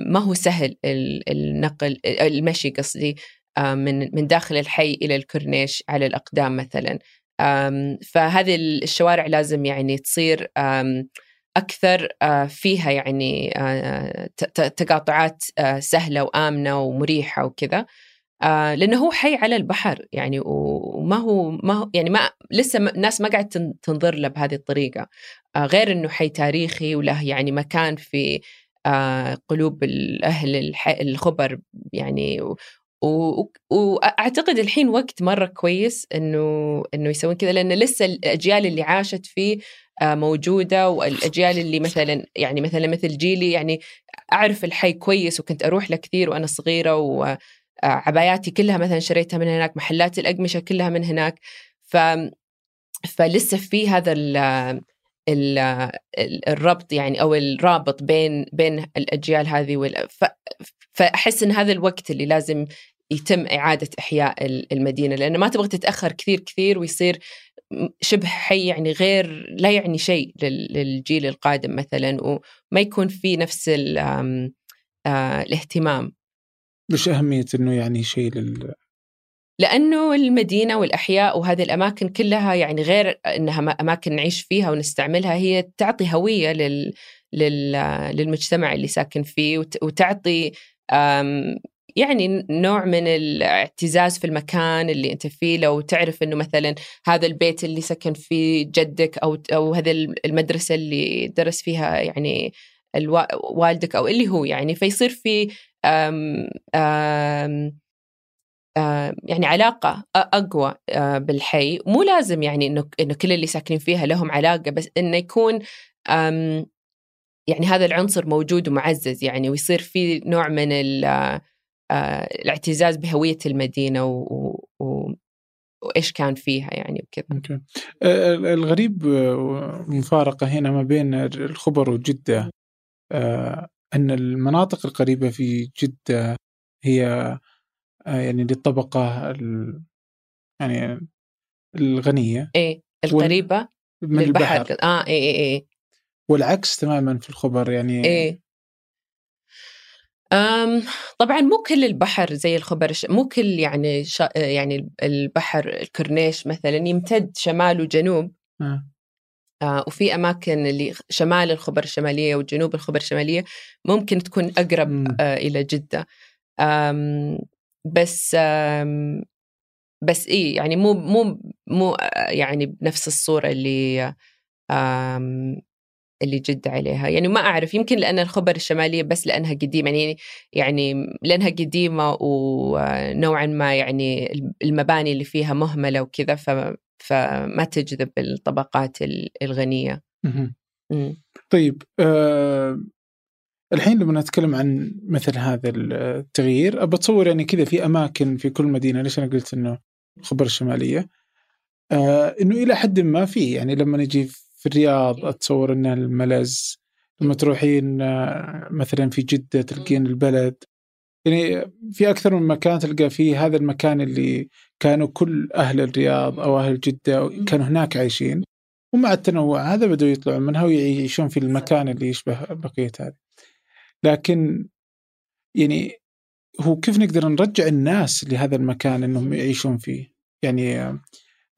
ما هو سهل النقل المشي قصدي من من داخل الحي إلى الكورنيش على الأقدام مثلا. فهذه الشوارع لازم يعني تصير أكثر آه، فيها يعني آه، تقاطعات آه، سهلة وآمنة ومريحة وكذا لأنه هو حي على البحر يعني وما هو ما هو يعني ما لسه الناس ما قاعد تنظر له بهذه الطريقة غير إنه حي تاريخي وله يعني مكان في قلوب الأهل الخبر يعني وأعتقد الحين وقت مرة كويس إنه إنه يسوون كذا لأن لسه الأجيال اللي عاشت فيه موجودة والأجيال اللي مثلا يعني مثلا مثل جيلي يعني أعرف الحي كويس وكنت أروح له كثير وأنا صغيرة وعباياتي كلها مثلا شريتها من هناك محلات الأقمشة كلها من هناك. ف فلسه في هذا ال ال الربط يعني أو الرابط بين بين الأجيال هذه فأحس إن هذا الوقت اللي لازم يتم إعادة إحياء المدينة لأنه ما تبغى تتأخر كثير كثير ويصير شبه حي يعني غير لا يعني شيء للجيل القادم مثلا وما يكون في نفس الاهتمام. مش أهمية أنه يعني شيء لل لأنه المدينة والأحياء وهذه الأماكن كلها يعني غير أنها أماكن نعيش فيها ونستعملها هي تعطي هوية لل... لل... للمجتمع اللي ساكن فيه وتعطي يعني نوع من الاعتزاز في المكان اللي أنت فيه. لو تعرف إنه مثلا هذا البيت اللي سكن فيه جدك أو أو هذه المدرسة اللي درس فيها يعني والدك أو اللي هو يعني فيصير في آم آم يعني علاقة أقوى بالحي. مو لازم يعني إنه إنه كل اللي ساكنين فيها لهم علاقة بس إنه يكون يعني هذا العنصر موجود ومعزز يعني. ويصير في نوع من ال- الاعتزاز بهوية المدينة و- و- وإيش كان فيها يعني وكذا. آه، الغريب آه، مفارقة هنا ما بين الخبر وجدة آه، أن المناطق القريبة في جدة هي يعني للطبقة ال- يعني الغنية. إيه القريبة من للبحر. البحر. آه إيه إيه إيه, والعكس تماما في الخبر يعني إيه. طبعا مو كل البحر زي الخبر. مو كل يعني ش... يعني البحر الكورنيش مثلا يمتد شمال وجنوب آه. آه وفي أماكن اللي شمال الخبر الشمالية وجنوب الخبر الشمالية ممكن تكون أقرب. آه إلى جدة آم بس آم بس إيه يعني مو مو مو آه، يعني بنفس الصورة اللي آم اللي جد عليها يعني ما أعرف يمكن لأن الخبر الشمالية بس لأنها قديمة يعني يعني لأنها قديمة ونوعا ما يعني المباني اللي فيها مهملة وكذا فما تجذب الطبقات ال- الغنية. مم. طيب آه الحين لما نتكلم عن مثل هذا التغيير أتصور يعني كذا في أماكن في كل مدينة ليش أنا قلت إنه الخبر الشمالية آه إنه إلى حد ما في يعني لما نجي في الرياض أتصور إن الملز لما تروحين آه مثلا في جدة تلقين البلد. يعني في أكثر من مكان تلقى فيه هذا المكان اللي كانوا كل أهل الرياض أو أهل جدة كانوا هناك عايشين. ومع التنوع هذا بدأوا يطلعون منها ويعيشون في المكان اللي يشبه بقية هذه. لكن يعني هو كيف نقدر نرجع الناس لهذا المكان إنهم يعيشون فيه؟ يعني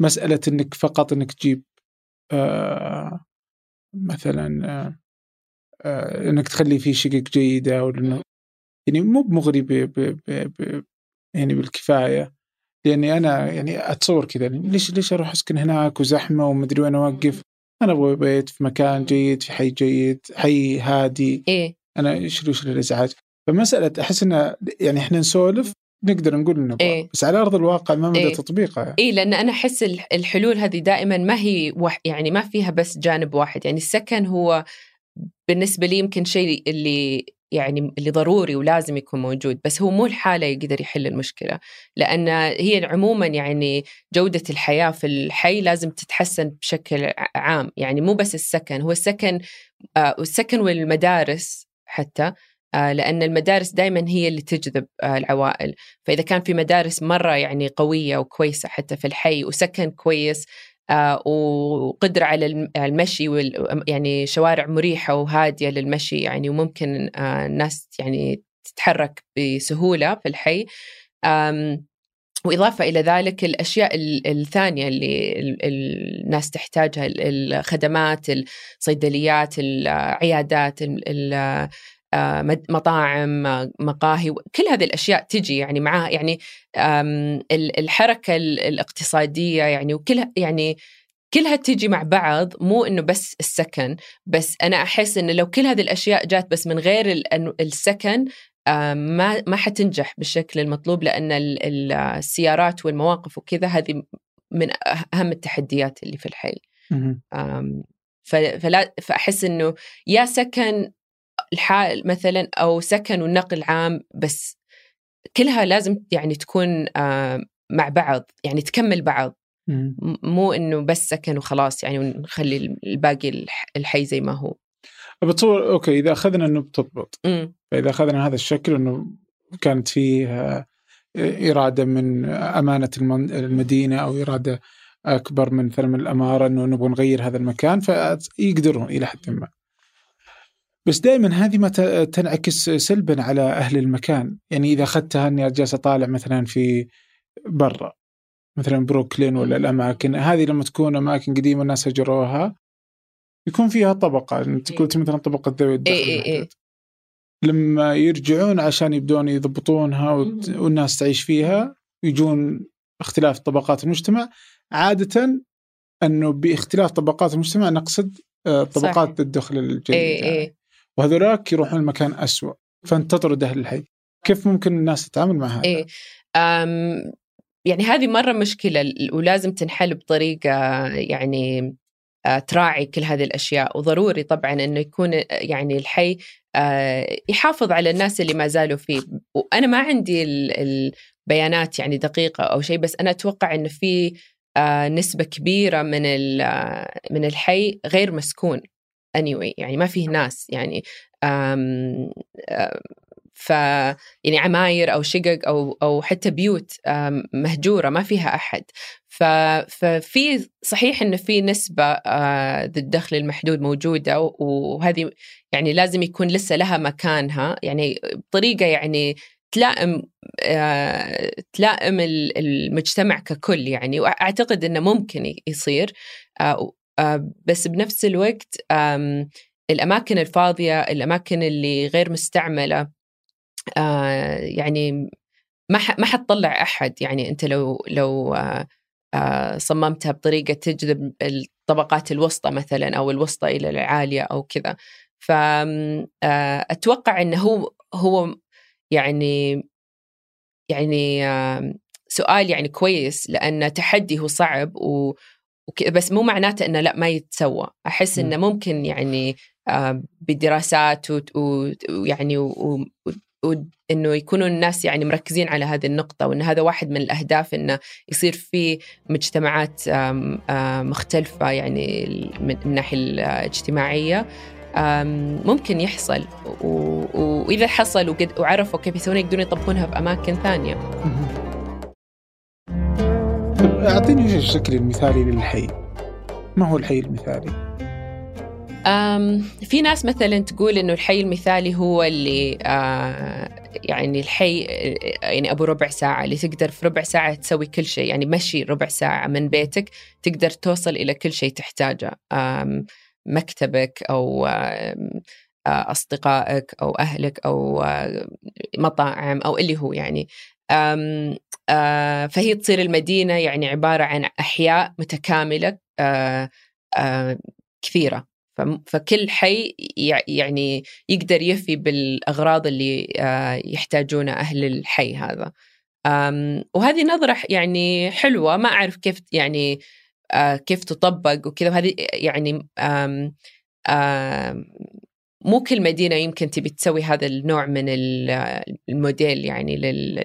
مسألة إنك فقط إنك تجيب آه مثلا آه آه إنك تخلي فيه شقق جيدة أو يعني مو بمغري ب ب ب يعني بالكفاية. لأني أنا يعني أتصور كذا ليش ليش أروح أسكن هناك وزحمة ومدري وين أوقف؟ أنا أبغى بيت في مكان جيد في حي جيد حي هادي. إيه. أنا إيش وش الإزعاج؟ فمسألة أحس إنه يعني إحنا نسولف نقدر نقول إنه إيه. بس على أرض الواقع ما مدى إيه. تطبيقها يعني. لأن أنا أحس الح- الحلول هذه دائما ما هي وح يعني ما فيها بس جانب واحد يعني السكن هو بالنسبة لي يمكن شيء اللي يعني اللي ضروري ولازم يكون موجود بس هو مو الحالة يقدر يحل المشكلة لأن هي عموما يعني جودة الحياة في الحي لازم تتحسن بشكل عام يعني مو بس السكن هو السكن آه والسكن والمدارس حتى لأن المدارس دائما هي اللي تجذب آه العوائل. فإذا كان في مدارس مرة يعني قوية وكويسة حتى في الحي وسكن كويس آه وقدرة على الم- المشي وال يعني شوارع مريحة وهادية للمشي يعني وممكن آه الناس يعني تتحرك بسهولة في الحي. وإضافة إلى ذلك الأشياء ال- الثانية اللي ال- الناس تحتاجها ال- الخدمات الصيدليات العيادات آه، مطاعم آه، مقاهي كل هذه الأشياء تجي يعني معاها يعني آم، ال- الحركة ال- الاقتصادية يعني وكلها يعني كلها تجي مع بعض مو إنه بس السكن بس أنا أحس إنه لو كل هذه الأشياء جات بس من غير السكن آه، ما ما حتنجح بالشكل المطلوب لأن ال- ال- السيارات والمواقف وكذا هذه من أهم التحديات اللي في الحي فلا فأحس إنه يا سكن الحال مثلا أو سكن ونقل عام بس كلها لازم يعني تكون آم، مع بعض يعني تكمل بعض. مو إنه بس سكن وخلاص يعني ونخلي الباقي الح- الحي زي ما هو. بتصور أوكي إذا أخذنا إنه بتضبط فإذا أخذنا هذا الشكل إنه كانت فيه آه، إرادة من أمانة المن- المدينة أو إرادة أكبر من مثلا من الأمارة إنه نبغى نغير هذا المكان فيقدرون إلى حد ما. بس دائما هذه ما تنعكس سلبا على أهل المكان، يعني إذا أخذتها أني جالس أطالع مثلا في برا مثلا بروكلين ولا الأماكن هذه لما تكون أماكن قديمة الناس هجروها يكون فيها طبقة أنت إيه. قلت مثلا طبقة ذوي الدخل إيه إيه إيه. المحدود. لما يرجعون عشان يبدون يضبطونها والناس تعيش فيها يجون اختلاف طبقات المجتمع عادة أنه بإختلاف طبقات المجتمع نقصد آه، طبقات. الدخل الجيد إيه يعني. إيه. وهذولاك يروحون المكان أسوأ فأنت تطرد أهل الحي كيف ممكن الناس تتعامل مع هذا؟ إيه. أم يعني هذه مرة مشكلة ولازم تنحل بطريقة يعني آه، تراعي كل هذه الأشياء وضروري طبعا إنه يكون يعني الحي آه، يحافظ على الناس اللي ما زالوا فيه وأنا ما عندي البيانات يعني دقيقة أو شيء بس أنا أتوقع إنه في نسبة كبيرة من من الحي غير مسكون anyway يعني ما فيه ناس يعني آم ف يعني عماير أو شقق أو أو حتى بيوت مهجورة ما فيها أحد. ف... ففي صحيح انه في نسبة ذي الدخل المحدود موجودة وهذه يعني لازم يكون لسه لها مكانها. يعني بطريقة يعني تلائم تلائم المجتمع ككل يعني. وأعتقد إنه ممكن يصير بس بنفس الوقت الأماكن الفاضية الأماكن اللي غير مستعملة آه يعني ما حتطلع أحد. يعني أنت لو لو آه آه صممتها بطريقة تجذب الطبقات الوسطى مثلا أو الوسطى إلى العالية أو كذا. فاتوقع إنه هو هو يعني يعني آه سؤال يعني كويس لأن تحدي هو صعب و بس مو معناته إنه لا ما يتسوى. أحس إنه ممكن يعني آه بدراسات ويعني وانه يكونوا الناس يعني مركزين على هذه النقطة وإن هذا واحد من الأهداف إنه يصير في مجتمعات مختلفة يعني من الناحيه الاجتماعية. ممكن يحصل. وإذا حصل وعرفوا كيف يسوون يقدرون يطبقونها في اماكن ثانية. أعطيني الشكل المثالي للحي. ما هو الحي المثالي؟ في ناس مثلا تقول إنه الحي المثالي هو اللي آه، يعني الحي يعني أبو ربع ساعة اللي تقدر في ربع ساعة تسوي كل شيء يعني مشي ربع ساعة من بيتك تقدر توصل إلى كل شيء تحتاجه مكتبك أو آه، أصدقائك أو أهلك أو آه، مطاعم أو اللي هو يعني. فهي تصير المدينة يعني عبارة عن أحياء متكاملة كثيرة. فكل حي يعني يقدر يفي بالأغراض اللي آه، يحتاجونها أهل الحي هذا. وهذه نظرة يعني حلوة. ما أعرف كيف يعني آه، كيف تطبق وكذا. وهذه يعني مو كل مدينة يمكن تبي تسوي هذا النوع من الموديل يعني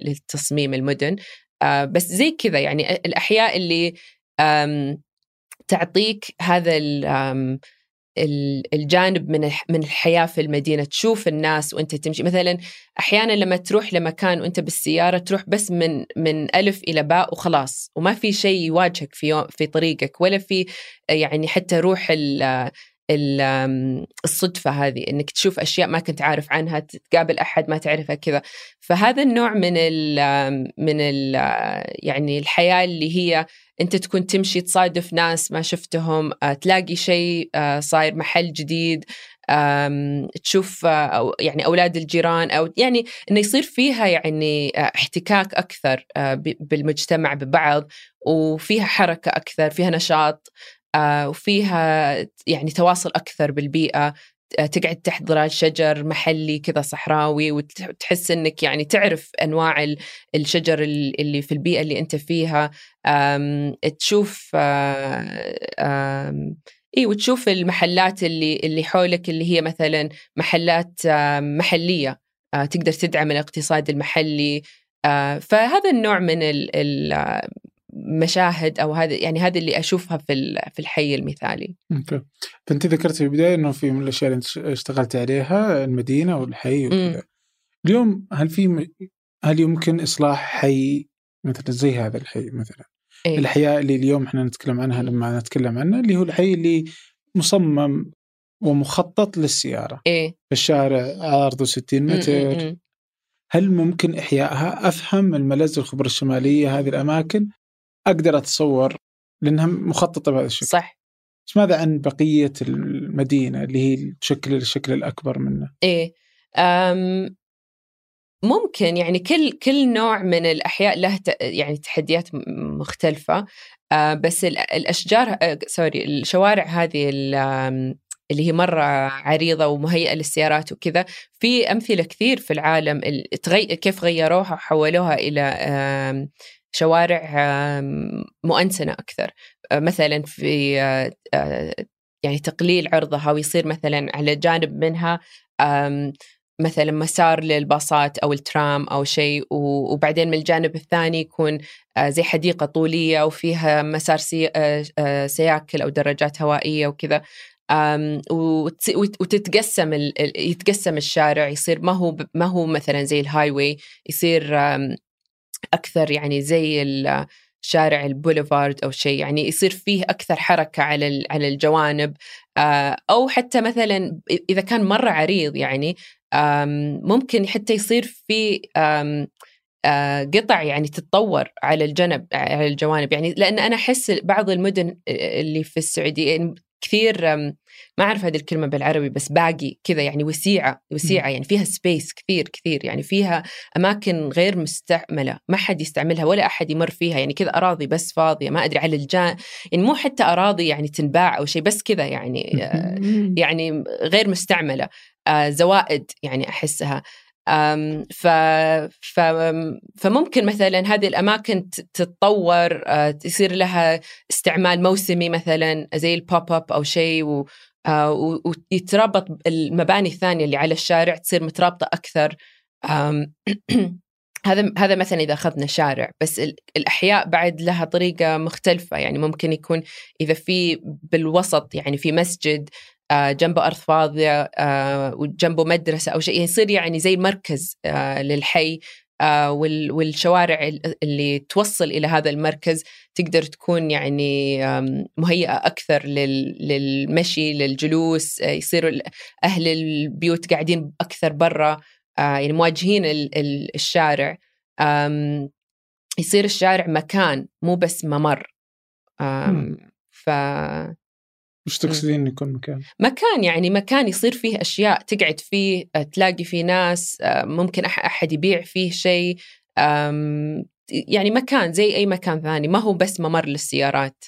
للتصميم المدن. آه، بس زي كذا يعني الأحياء اللي تعطيك هذا الجانب من من الحياة في المدينة. تشوف الناس وأنت تمشي. مثلا أحيانا لما تروح لمكان وأنت بالسيارة تروح بس من من ألف إلى باء وخلاص. وما في شيء يواجهك في في طريقك ولا في يعني حتى روح الصدفة هذه إنك تشوف أشياء ما كنت عارف عنها تقابل أحد ما تعرفها كذا. فهذا النوع من ال من ال يعني الحياة اللي هي أنت تكون تمشي تصادف ناس ما شفتهم آه، تلاقي شيء آه، صاير محل جديد تشوف آه، يعني أولاد الجيران أو يعني إنه يصير فيها يعني احتكاك أكثر بالمجتمع ببعض وفيها حركة أكثر فيها نشاط وفيها يعني تواصل أكثر بالبيئة تقعد تحت ظلال شجر محلي كذا صحراوي وتحس إنك يعني تعرف أنواع الشجر اللي في البيئة اللي أنت فيها. تشوف اي وتشوف المحلات اللي اللي حولك اللي هي مثلا محلات محلية تقدر تدعم الاقتصاد المحلي. فهذا النوع من مشاهد أو هذا يعني هذا اللي أشوفها في في الحي المثالي. أوكي. فأنت ذكرت في البداية إنه في من الأشياء اللي اشتغلت عليها المدينة والحي وكذا. اليوم هل في هل يمكن إصلاح حي مثلا زي هذا الحي مثلا؟ إيه؟ الحياة اللي اليوم إحنا نتكلم عنها لما نتكلم عنها اللي هو الحي اللي مصمم ومخطط للسيارة. إيه الشارع عرضه 60 متر هل ممكن إحيائها؟ أفهم الملز الخبره الشمالية هذه الأماكن أقدر أتصور لأنها مخططة بهذا الشكل. صح. بس ماذا عن بقية المدينة اللي هي تشكل الشكل الأكبر منه؟ إيه أم ممكن يعني كل كل نوع من الأحياء له يعني تحديات مختلفة. أه بس الأشجار أه سوري الشوارع هذه اللي هي مرة عريضة ومهيئة للسيارات وكذا في أمثلة كثير في العالم كيف غيروها وحولوها إلى شوارع مؤنسنة أكثر. مثلا في يعني تقليل عرضها ويصير مثلا على جانب منها مثلا مسار للباصات أو الترام أو شيء وبعدين من الجانب الثاني يكون زي حديقة طولية وفيها مسار سياكل أو دراجات هوائية وكذا. وتتقسم يتقسم الشارع يصير ما هو ما هو مثلا زي ال highway يصير أكثر يعني زي شارع البوليفارد أو شيء يعني يصير فيه أكثر حركة على على الجوانب. أو حتى مثلا إذا كان مرة عريض يعني ممكن حتى يصير في قطع يعني تتطور على الجنب على الجوانب. يعني لأن أنا أحس بعض المدن اللي في السعودية كثير ما أعرف هذه الكلمة بالعربي بس باقي كذا يعني وسيعة وسيعة يعني فيها space كثير كثير يعني فيها أماكن غير مستعملة ما حد يستعملها ولا أحد يمر فيها يعني كذا أراضي بس فاضية ما أدري على الجان يعني مو حتى أراضي يعني تنباع أو شيء بس كذا يعني يعني غير مستعملة آه، زوائد يعني أحسها. ف... ف... فممكن مثلا هذه الأماكن تتطور آه، يصير لها استعمال موسمي مثلا زي البوب اب أو شيء و... آه، ويترابط المباني الثانية اللي على الشارع تصير مترابطة أكثر. هذا هذا مثلا إذا أخذنا شارع بس الأحياء بعد لها طريقة مختلفة. يعني ممكن يكون إذا في بالوسط يعني في مسجد آه، جنبه أرض فاضية آه، وجنبه مدرسة أو شيء يصير يعني زي مركز للحي. والشوارع اللي توصل إلى هذا المركز تقدر تكون يعني مهيئة أكثر للمشي للجلوس يصيروا أهل البيوت قاعدين أكثر برا يعني مواجهين الشارع. يصير الشارع مكان مو بس ممر. ف وش تقصدين يكون مكان؟ مكان يعني مكان يصير فيه أشياء تقعد فيه آه، تلاقي فيه ناس آه، ممكن أحد يبيع فيه شيء يعني مكان زي أي مكان ثاني ما هو بس ممر للسيارات.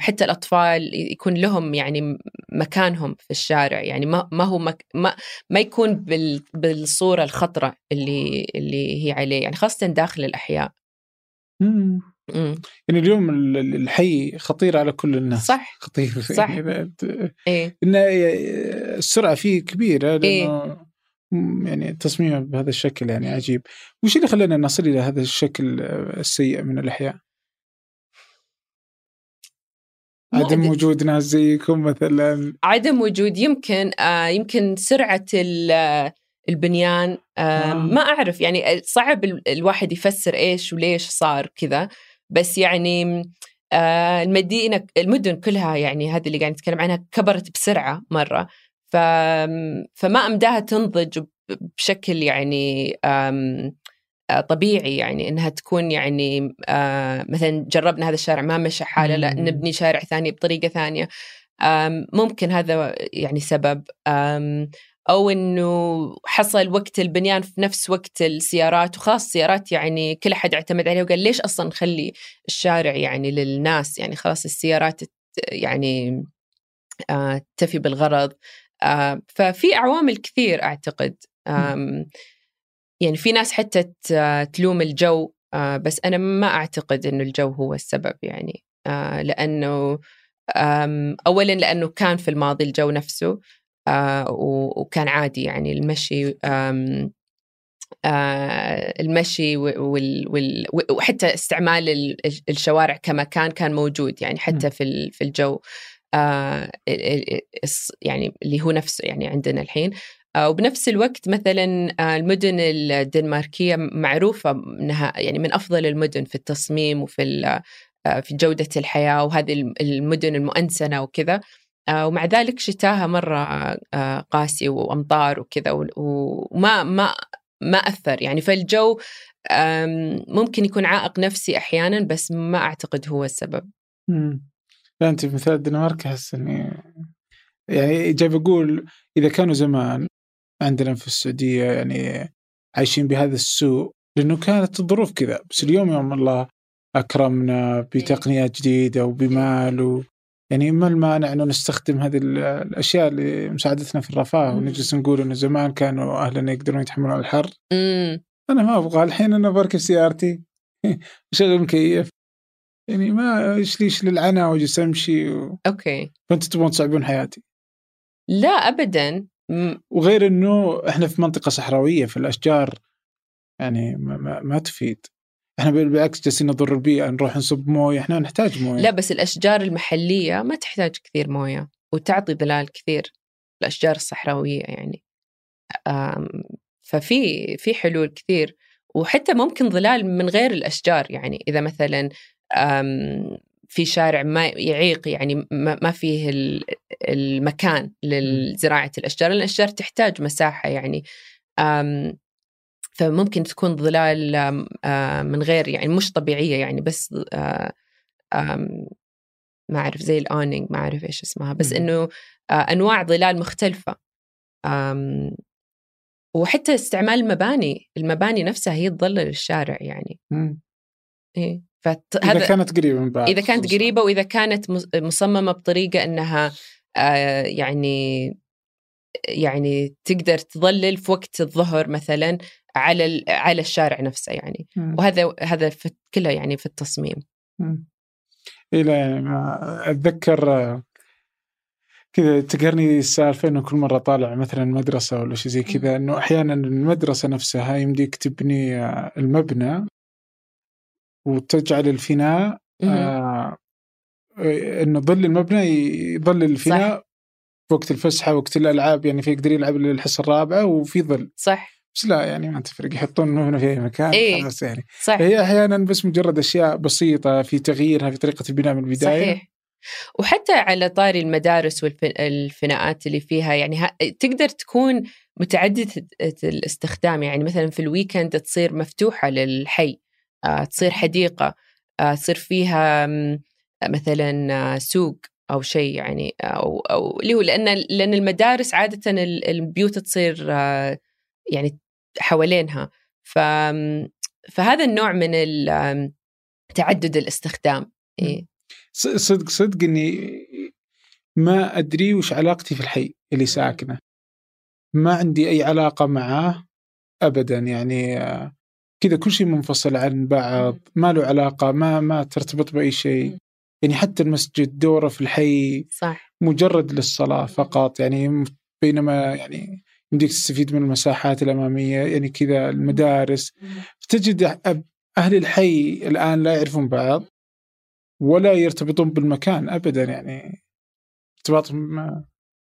حتى الأطفال يكون لهم يعني مكانهم في الشارع يعني ما ما هو مك ما ما يكون بال بالصورة الخطرة اللي اللي هي عليه يعني خاصة داخل الأحياء. مم. يعني اليوم الحي خطير على كل الناس صح خطير صح يعني إيه؟ إن السرعة فيه كبيرة لأنه إيه؟ يعني تصميمه بهذا الشكل يعني عجيب وش اللي خلانا نصل إلى هذا الشكل السيء من الأحياء؟ عدم وجود ناس زيكم مثلا عدم وجود يمكن آه يمكن سرعة البنيان آه آه. ما أعرف يعني صعب الواحد يفسر إيش وليش صار كذا بس يعني آه المدينة المدن كلها يعني هذه اللي قاعد نتكلم عنها كبرت بسرعة مرة. ف... فما أمداها تنضج بشكل يعني آه، طبيعي يعني إنها تكون يعني آه مثلا جربنا هذا الشارع ما مشى حاله لا نبني شارع ثاني بطريقة ثانية. ممكن هذا يعني سبب. أو إنه حصل وقت البنيان في نفس وقت السيارات وخاص السيارات يعني كل أحد اعتمد عليها وقال ليش أصلا نخلي الشارع يعني للناس؟ يعني خلاص السيارات يعني آه تفي بالغرض. آه ففي عوامل كثير أعتقد. يعني في ناس حتى تلوم الجو. آه بس أنا ما أعتقد إنه الجو هو السبب يعني. آه لأنه اولا لأنه كان في الماضي الجو نفسه. وكان عادي يعني المشي آه، المشي وحتى استعمال الشوارع كمكان كان موجود يعني حتى في في الجو آه، يعني اللي هو نفسه يعني عندنا الحين. وبنفس الوقت مثلا المدن الدنماركية معروفة إنها يعني من أفضل المدن في التصميم وفي في جودة الحياة وهذه المدن المؤنسنة وكذا. آه، ومع ذلك شتاها مرة آه، قاسي وأمطار وكذا وما ما ما أثر. يعني فالجو ممكن يكون عائق نفسي أحيانا بس ما أعتقد هو السبب. مم. لا أنت مثال الدنمارك أحس إني يعني جاي بقول إذا كانوا زمان عندنا في السعودية يعني عايشين بهذا السوء لأنه كانت الظروف كذا. بس اليوم يوم الله أكرمنا بتقنيات جديدة وبمال يعني ما المانع إنه نستخدم هذه الأشياء لمساعدتنا في الرفاه ونجلس نقول إنه زمان كانوا أهلنا يقدرون يتحملون الحر. مم. أنا ما أبغى الحين أنا بركب سيارتي شغل مكيف. يعني ما إيش ليش للعنى وأجلس أمشي و... أوكي. فأنتوا تبغون تصعبون حياتي. لا ابدا. م- وغير إنه إحنا في منطقة صحراوية في الأشجار. يعني ما, ما, ما تفيد. إحنا بال- بالعكس جالسين نضر البيئة نروح نصب موية إحنا نحتاج موية. لا بس الأشجار المحلية ما تحتاج كثير موية وتعطي ظلال كثير الأشجار الصحراوية يعني. ففي في حلول كثير وحتى ممكن ظلال من غير الأشجار يعني. إذا مثلا في شارع ما يعيق يعني ما فيه ال- المكان لزراعة الأشجار لأن الأشجار تحتاج مساحة يعني. فممكن تكون ظلال آم، من غير يعني مش طبيعية يعني بس آه، ما أعرف زي الأونينج ما أعرف إيش اسمها بس. إنه آه، أنواع ظلال مختلفة وحتى استعمال المباني المباني نفسها هي تظلل الشارع يعني. إيه إذا فهذا كانت قريبة من بعض إذا كانت. قريبة وإذا كانت مص- مصممة بطريقة إنها آه، يعني يعني تقدر تظلل في وقت الظهر مثلا على ال- على الشارع نفسه يعني مم. وهذا هذا في كله يعني في التصميم مم. إيه يعني ما أتذكر آه، كذا تقهرني السالفة إنه كل مرة طالع مثلا مدرسة ولا شيء زي كذا إنه أحيانا المدرسة نفسها يمديك تبني آه، المبنى وتجعل الفناء. آه آه، إنه ظل المبنى يظل الفناء في وقت الفسحة وقت الألعاب يعني في يقدر يلعب للحصه الرابعة وفي ظل. صح. بس لا يعني ما تفرق يحطون المبنى في أي مكان إيه. خلاص يعني. صح. هي أحيانا بس مجرد أشياء بسيطة في تغييرها في طريقة البناء من البداية. صحيح. وحتى على طاري المدارس والفناءات اللي فيها يعني ها تقدر تكون متعددة الاستخدام يعني مثلا في الويكند تصير مفتوحة للحي آه، تصير حديقة آه، تصير فيها مثلا آه، سوق. أو شيء يعني أو أو اللي هو لأن لأن المدارس عادة ال- البيوت تصير آه، يعني حوالينها. ف فهذا النوع من تعدد الاستخدام. إيه. صدق صدق إني ما أدري وش علاقتي في الحي اللي ساكنة. ما عندي أي علاقة معاه ابدا يعني آه، كذا كل شيء منفصل عن بعض ما له علاقة ما ما ترتبط بأي شيء. يعني حتى المسجد دوره في الحي صح. مجرد للصلاة فقط يعني بينما يعني يمديك تستفيد من المساحات الأمامية يعني كذا المدارس. تجد أهل الحي الآن لا يعرفون بعض ولا يرتبطون بالمكان ابدا يعني ارتباطهم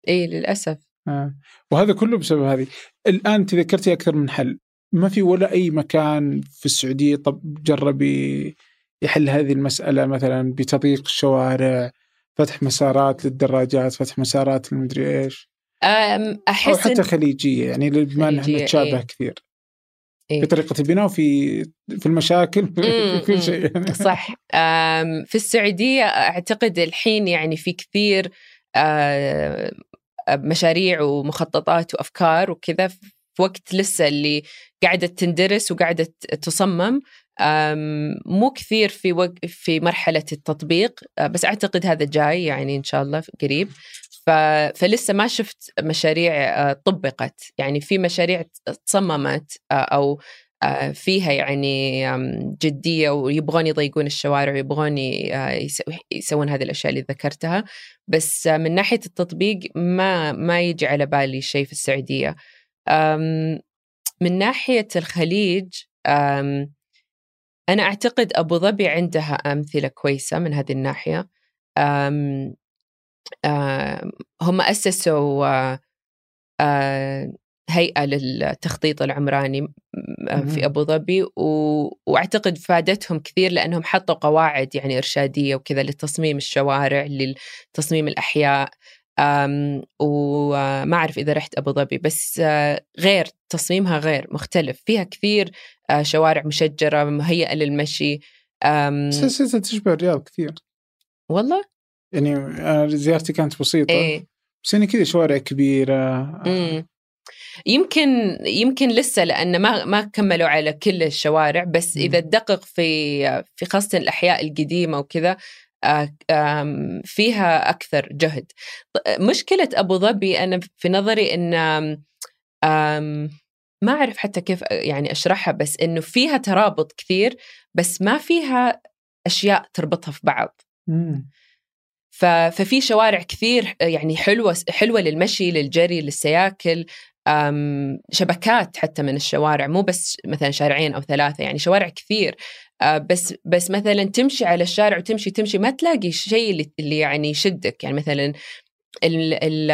اي للأسف. آه. وهذا كله بسبب هذه. الآن تذكرتي أكثر من حل. ما في ولا أي مكان في السعودية طب جرب ي- يحل هذه المسألة مثلا بتضييق الشوارع فتح مسارات للدراجات فتح مسارات المدري إيش أم، أو أحس حتى خليجية يعني بما خليجية، نتشابه إيه. كثير إيه. في طريقه البناء وفي في المشاكل في كل. شيء يعني. صح في السعودية أعتقد الحين يعني في كثير آه، مشاريع ومخططات وأفكار وكذا في وقت لسه اللي قاعدة تندرس وقاعدة تصمم مو كثير في وق... في مرحلة التطبيق آه، بس أعتقد هذا جاي يعني إن شاء الله قريب. ف... فلسه ما شفت مشاريع آه، طبقت. يعني في مشاريع تصممت أو آه، فيها يعني جدية ويبغون يضيقون الشوارع ويبغون يسوون هذه الأشياء اللي ذكرتها. بس من ناحية التطبيق ما ما يجي على بالي شيء في السعودية. من ناحية الخليج أنا أعتقد أبو ظبي عندها أمثلة كويسة من هذه الناحية آم، آم، هم أسسوا هيئة للتخطيط العمراني آه، في. أبو ظبي. وأعتقد فادتهم كثير لأنهم حطوا قواعد يعني إرشادية وكذا لتصميم الشوارع لتصميم الأحياء أم وما أعرف إذا رحت أبو ظبي بس آه، غير تصميمها غير مختلف. فيها كثير آه، شوارع مشجرة مهيئة للمشي سلسلة تشبه الرياض كثير. والله؟ يعني أنا زيارتي كانت بسيطة. إيه. بس يعني كذا شوارع كبيرة مم. يمكن يمكن لسه لأن ما ما كملوا على كل الشوارع بس. إذا تدقق في في خاصة الأحياء القديمة وكذا آه، فيها أكثر جهد. مشكلة أبو ظبي أنا في نظري آم، ما أعرف حتى كيف يعني أشرحها بس إنه فيها ترابط كثير بس ما فيها أشياء تربطها في بعض. مم. ففي شوارع كثير يعني حلوة حلوة للمشي للجري للسياكل شبكات حتى من الشوارع مو بس مثلا شارعين أو ثلاثة يعني شوارع كثير. آه، بس بس مثلا تمشي على الشارع وتمشي تمشي ما تلاقي شيء اللي, اللي يعني يشدك. يعني مثلا ال ال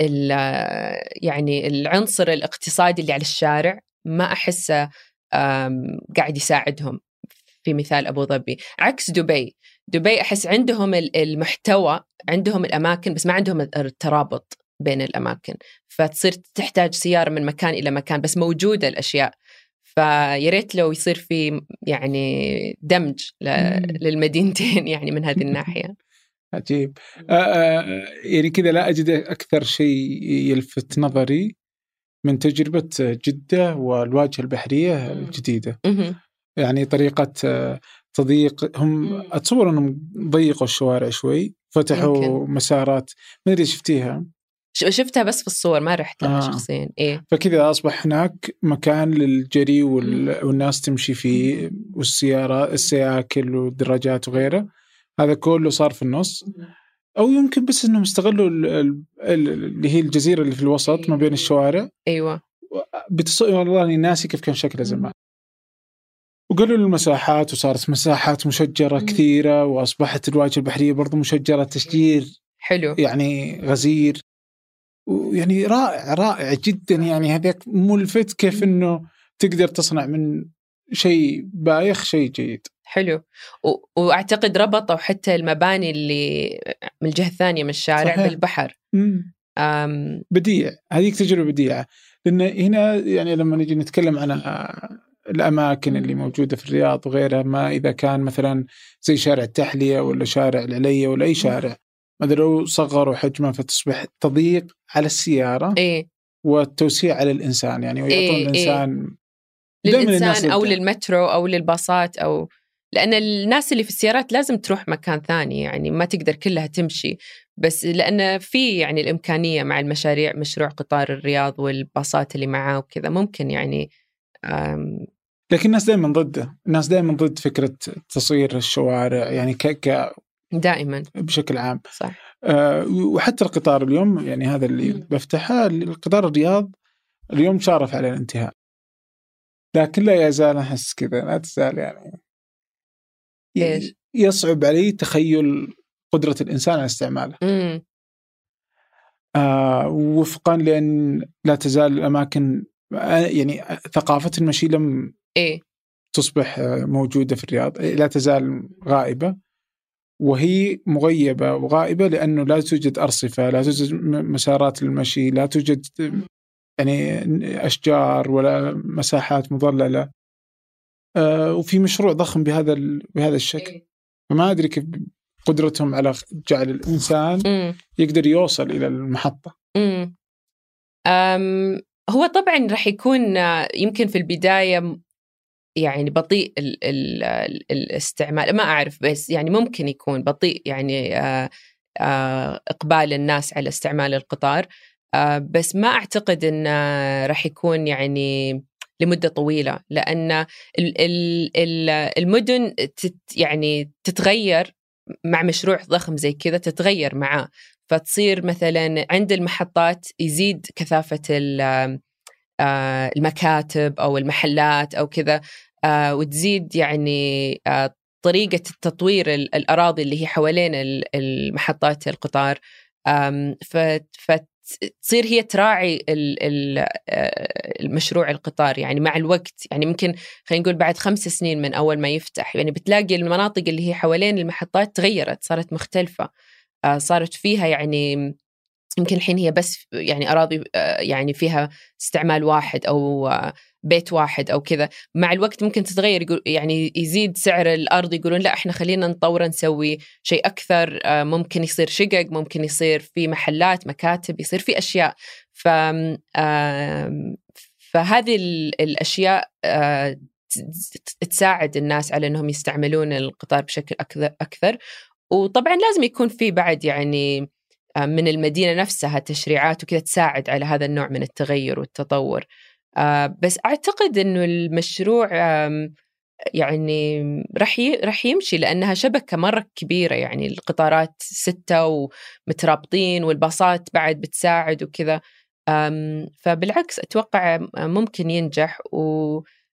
ال يعني العنصر الاقتصادي اللي على الشارع ما أحسه قاعد يساعدهم. في مثال أبو ظبي. عكس دبي. دبي أحس عندهم ال- المحتوى عندهم الأماكن بس ما عندهم الترابط بين الأماكن. فتصير تحتاج سيارة من مكان إلى مكان بس موجودة الأشياء. فيا ريت لو يصير في يعني دمج. للمدينتين يعني من هذه الناحية عجيب آه آه يعني كذا لا أجد أكثر شيء يلفت نظري من والواجهة البحرية مم. الجديدة مهم. يعني طريقة آه، تضييق هم مم. أتصور أنهم ضيقوا الشوارع شوي فتحوا يمكن. مسارات ما أدري شفتيها شفتها بس في الصور ما رحت لها آه. شخصيا. إيه. فكذا أصبح هناك مكان للجري وال... والناس تمشي فيه والسيارة السياكل والدراجات وغيره. هذا كله صار في النص. أو يمكن بس أنهم استغلوا ال... ال... ال- اللي هي الجزيرة اللي في الوسط ما بين الشوارع. أيوه. بتص... والله أني ناسي كيف كان شكله زمان. وقالوا المساحات وصارت مساحات مشجرة مم. كثيرة وأصبحت الواجهة البحرية برضو مشجرة تشجير حلو. يعني غزير. ويعني رائع رائع جدا يعني هذاك ملفت كيف إنه تقدر تصنع من شيء بايخ شيء جيد. حلو. و... وأعتقد ربطوا حتى المباني اللي من الجهة الثانية من الشارع صحيح. بالبحر. مم. أم... بديع. هذيك تجربة بديعة. لأن هنا يعني لما نجي نتكلم عن الأماكن اللي موجودة في الرياض وغيرها ما إذا كان مثلا زي شارع التحلية ولا شارع العلية ولا أي شارع مثلا لو صغروا حجمه فتصبح تضييق على السيارة إيه والتوسيع على الإنسان يعني ويعطون إيه، إيه. الإنسان الناس للانسان أو. للمترو أو للباصات أو لأن الناس اللي في السيارات لازم تروح مكان ثاني يعني ما تقدر كلها تمشي بس لأن في يعني الإمكانية مع المشاريع مشروع قطار الرياض والباصات اللي معاه وكذا ممكن يعني. لكن الناس دائما ضده الناس دائما ضد فكرة تصوير الشوارع يعني ك... ك... دائما. بشكل عام. صح. آه، وحتى القطار اليوم يعني هذا اللي مم. بفتحه القطار الرياض اليوم شارف على الانتهاء. لكن لا يزال أحس كذا لا تزال يعني إيش؟ يصعب علي تخيل قدرة الإنسان على استعماله. امم آه وفقا لأن لا تزال الأماكن آه، يعني ثقافة المشي لم إيه. تصبح موجودة في الرياض لا تزال غائبة. وهي مغيبة وغائبة لأنه لا توجد أرصفة لا توجد مسارات للمشي لا توجد يعني أشجار ولا مساحات مظللة. آه، وفي مشروع ضخم بهذا بهذا الشكل. فما أدري كيف قدرتهم على جعل الإنسان يقدر يوصل إلى المحطة. أم هو طبعا راح يكون آه، يمكن في البداية م- يعني بطيء ال ال ال الاستعمال ما أعرف بس يعني ممكن يكون بطيء يعني آه، آه، إقبال الناس على استعمال القطار. آه، بس ما أعتقد انه راح يكون يعني لمدة طويلة لأن ال ال ال المدن يعني تتغير مع مشروع ضخم زي كذا تتغير معاه. فتصير مثلا عند المحطات يزيد كثافة المكاتب أو المحلات أو كذا آه، وتزيد يعني آه، طريقة التطوير ال- الأراضي اللي هي حوالين ال- المحطات القطار. فتصير هي تراعي ال- ال- آه، المشروع القطار يعني مع الوقت. يعني ممكن خلينا نقول بعد خمس سنين من أول ما يفتح يعني بتلاقي المناطق اللي هي حوالين المحطات تغيرت صارت مختلفة. آه، صارت فيها يعني يمكن الحين هي بس يعني أراضي آه، يعني فيها استعمال واحد أو آه، بيت واحد أو كذا. مع الوقت ممكن تتغير يعني يزيد سعر الأرض يقولون لا إحنا خلينا نطور نسوي شيء أكثر آه، ممكن يصير شقق ممكن يصير في محلات مكاتب يصير في أشياء. ف فهذه ال- الأشياء تساعد الناس على إنهم يستعملون القطار بشكل أكثر. وطبعا لازم يكون في بعد يعني من المدينة نفسها تشريعات وكذا تساعد على هذا النوع من التغير والتطور. بس أعتقد أنه المشروع يعني رح رح يمشي لأنها شبكة مرة كبيرة يعني القطارات ستة ومترابطين والباصات بعد بتساعد وكذا. فبالعكس أتوقع ممكن ينجح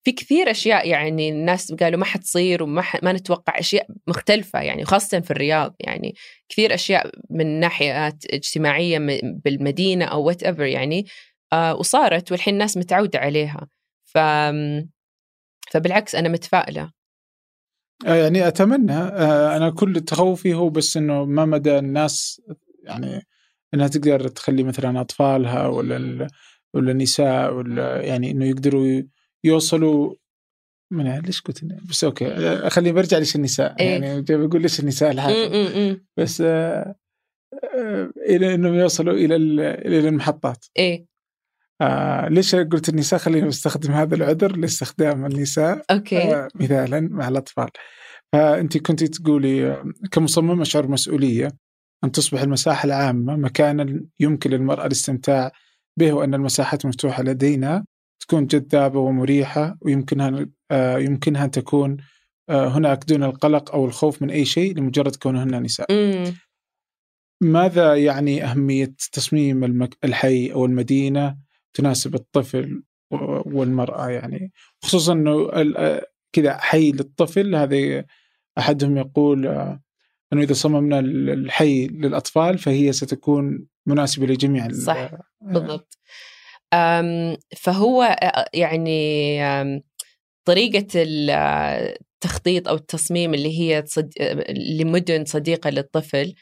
وفي كثير أشياء يعني الناس قالوا ما حتصير وما ما نتوقع أشياء مختلفة يعني خاصة في الرياض يعني كثير أشياء من ناحيات اجتماعية بالمدينة أو وات ايفر يعني آه، وصارت والحين الناس متعودة عليها. ف فبالعكس أنا متفائلة. آه، يعني أتمنى آه، أنا كل تخوفي هو بس إنه ما مدى الناس يعني إنها تقدر تخلي مثلا أطفالها ولا ولا النساء ولا يعني إنه يقدروا يوصلوا من ليش قلت بس okay آه، خليني برجع ليش النساء. إيه؟ يعني بقول ليش النساء الحاجة. بس آه إلى إنهم يوصلوا إلى إلى المحطات. إيه. آه ليش قلت النساء؟ خلينا نستخدم هذا العذر لاستخدام النساء. okay. آه مثالا مع الأطفال. فأنت كنت تقولي آه، كمصممة شعور مسؤولية أن تصبح المساحة العامة مكانا يمكن للمرأة الاستمتاع به وأن المساحات المفتوحه لدينا. تكون جذابة ومريحة ويمكنها آه يمكنها أن تكون آه هناك دون القلق أو الخوف من أي شيء لمجرد كونهن نساء. مم. ماذا يعني أهمية تصميم المك... الحي أو المدينة تناسب الطفل والمرأة يعني خصوصا أنه كذا حي للطفل هذا أحدهم يقول أنه إذا صممنا الحي للأطفال فهي ستكون مناسبة لجميع صح بالضبط فهو يعني طريقة التخطيط أو التصميم اللي هي لمدن صديقة للطفل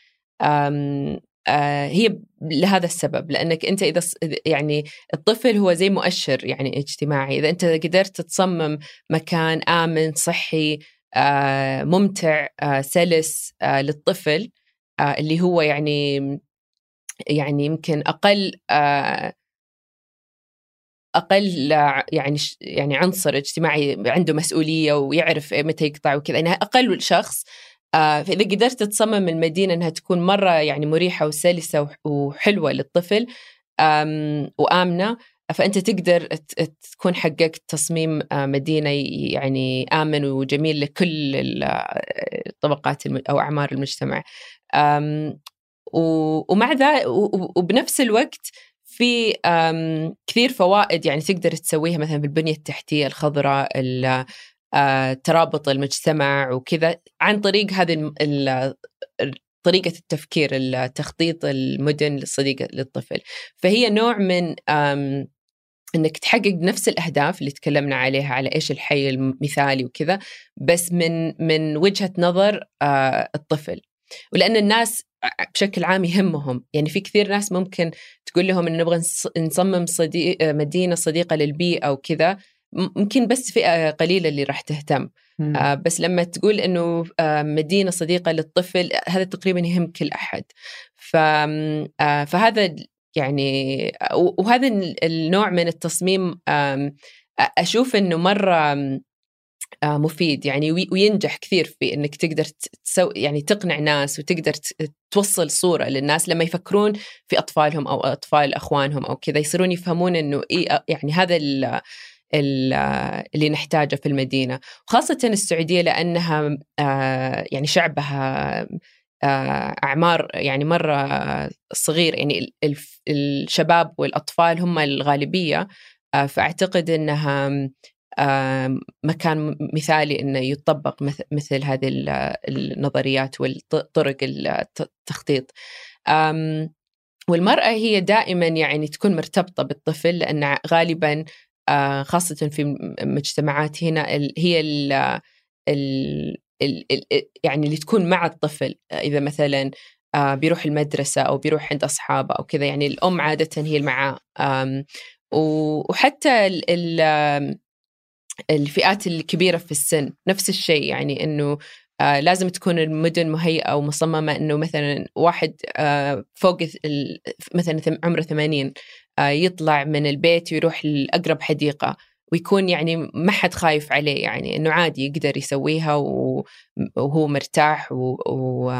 هي لهذا السبب. لأنك أنت إذا يعني الطفل هو زي مؤشر يعني اجتماعي. إذا أنت قدرت تصمم مكان آمن صحي ممتع سلس للطفل اللي هو يعني يعني يمكن أقل أقل يعني يعني عنصر اجتماعي عنده مسؤولية ويعرف متى يقطع وكذا يعني أقل شخص. آه، فإذا قدرت تصمم المدينة أنها تكون مرة يعني مريحة وسلسة وحلوة للطفل وآمنة فأنت تقدر تكون حققت تصميم آه، مدينة يعني آمن وجميل لكل الطبقات أو أعمار المجتمع. ومع ذا وبنفس الوقت في كثير فوائد يعني تقدر تسويها مثلا بالبنية التحتية الخضراء آه، ترابط المجتمع وكذا عن طريق هذه طريقة التفكير التخطيط المدن الصديقة للطفل. فهي نوع من إنك تحقق نفس الأهداف اللي تكلمنا عليها على إيش الحي المثالي وكذا بس من من وجهة نظر آه، الطفل. ولأن الناس بشكل عام يهمهم. يعني في كثير ناس ممكن تقول لهم إن نبغى نصمم صديق مدينة صديقة للبيئة وكذا ممكن بس فئة قليلة اللي راح تهتم. آه بس لما تقول إنه آه مدينة صديقة للطفل هذا تقريبا يهم كل أحد. ف آه فهذا يعني وهذا النوع من التصميم أشوف إنه مرة آه، مفيد. يعني وينجح كثير في إنك تقدر تسوي يعني تقنع ناس وتقدر توصل صورة للناس لما يفكرون في أطفالهم أو أطفال أخوانهم أو كذا يصيرون يفهمون إنه إيه يعني هذا اللي نحتاجه في المدينة. خاصة السعودية لأنها آه، يعني شعبها آه، أعمار يعني مرة صغير. يعني الشباب والأطفال هم الغالبية. آه، فأعتقد أنها مكان مثالي إنه يطبق مثل هذه النظريات والطرق التخطيط. والمرأة هي دائما يعني تكون مرتبطة بالطفل لأن غالبا خاصة في مجتمعات هنا هي ال ال ال يعني اللي تكون مع الطفل. إذا مثلا بيروح المدرسة أو بيروح عند أصحابه أو كذا يعني الأم عادة هي معاه. وحتى الفئات الكبيرة في السن نفس الشيء يعني أنه آه لازم تكون المدن مهيئة ومصممة أنه مثلا واحد آه فوق مثلا عمره 80 آه، يطلع من البيت ويروح لأقرب حديقة ويكون يعني ما حد خايف عليه يعني إنه عادي يقدر يسويها وهو مرتاح و, و...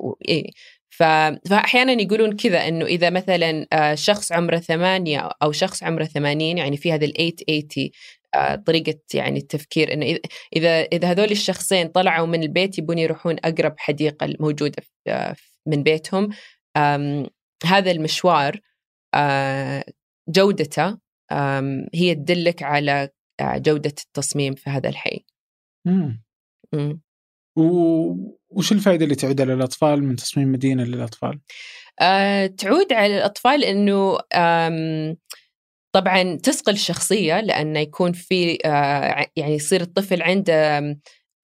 و... إيه. ف... فاحيانا يقولون كذا إنه إذا مثلا شخص عمره ثمانية أو شخص عمره ثمانين يعني في هذا ال 880 آه، طريقة يعني التفكير إنه اذا اذا هذول الشخصين طلعوا من البيت يبون يروحون أقرب حديقة موجودة آه، من بيتهم هذا المشوار جودته هي تدلك على جودة التصميم في هذا الحي. امم وش الفائدة اللي تعود على الأطفال من تصميم مدينة للأطفال؟ أه تعود على الأطفال أنه طبعا تصقل الشخصية لأنه يكون في أه يعني يصير الطفل عنده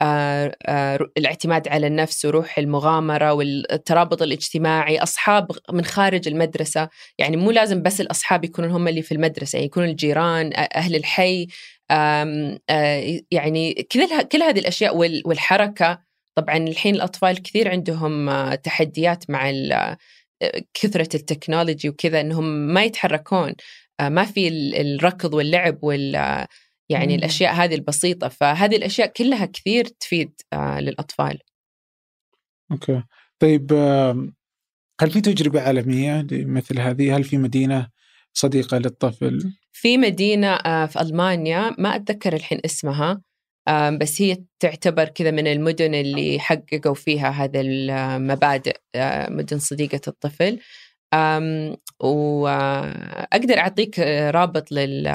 آه آه الاعتماد على النفس وروح المغامرة والترابط الاجتماعي أصحاب من خارج المدرسة. يعني مو لازم بس الأصحاب يكونون هم اللي في المدرسة يعني يكونون الجيران أهل الحي آه يعني كل كل هذه الأشياء والحركة. طبعا الحين الأطفال كثير عندهم آه، تحديات مع آه، كثرة التكنولوجي وكذا أنهم ما يتحركون. آه، ما في الركض واللعب وال يعني مم. الأشياء هذه البسيطة. فهذه الأشياء كلها كثير تفيد للأطفال. أوكي. طيب هل في تجربة عالمية مثل هذه؟ هل في مدينة صديقة للطفل؟ في مدينة في ألمانيا ما أتذكر الحين اسمها بس هي تعتبر كذا من المدن اللي حققوا فيها هذا المبادئ مدن صديقة الطفل. وأقدر أعطيك رابط لل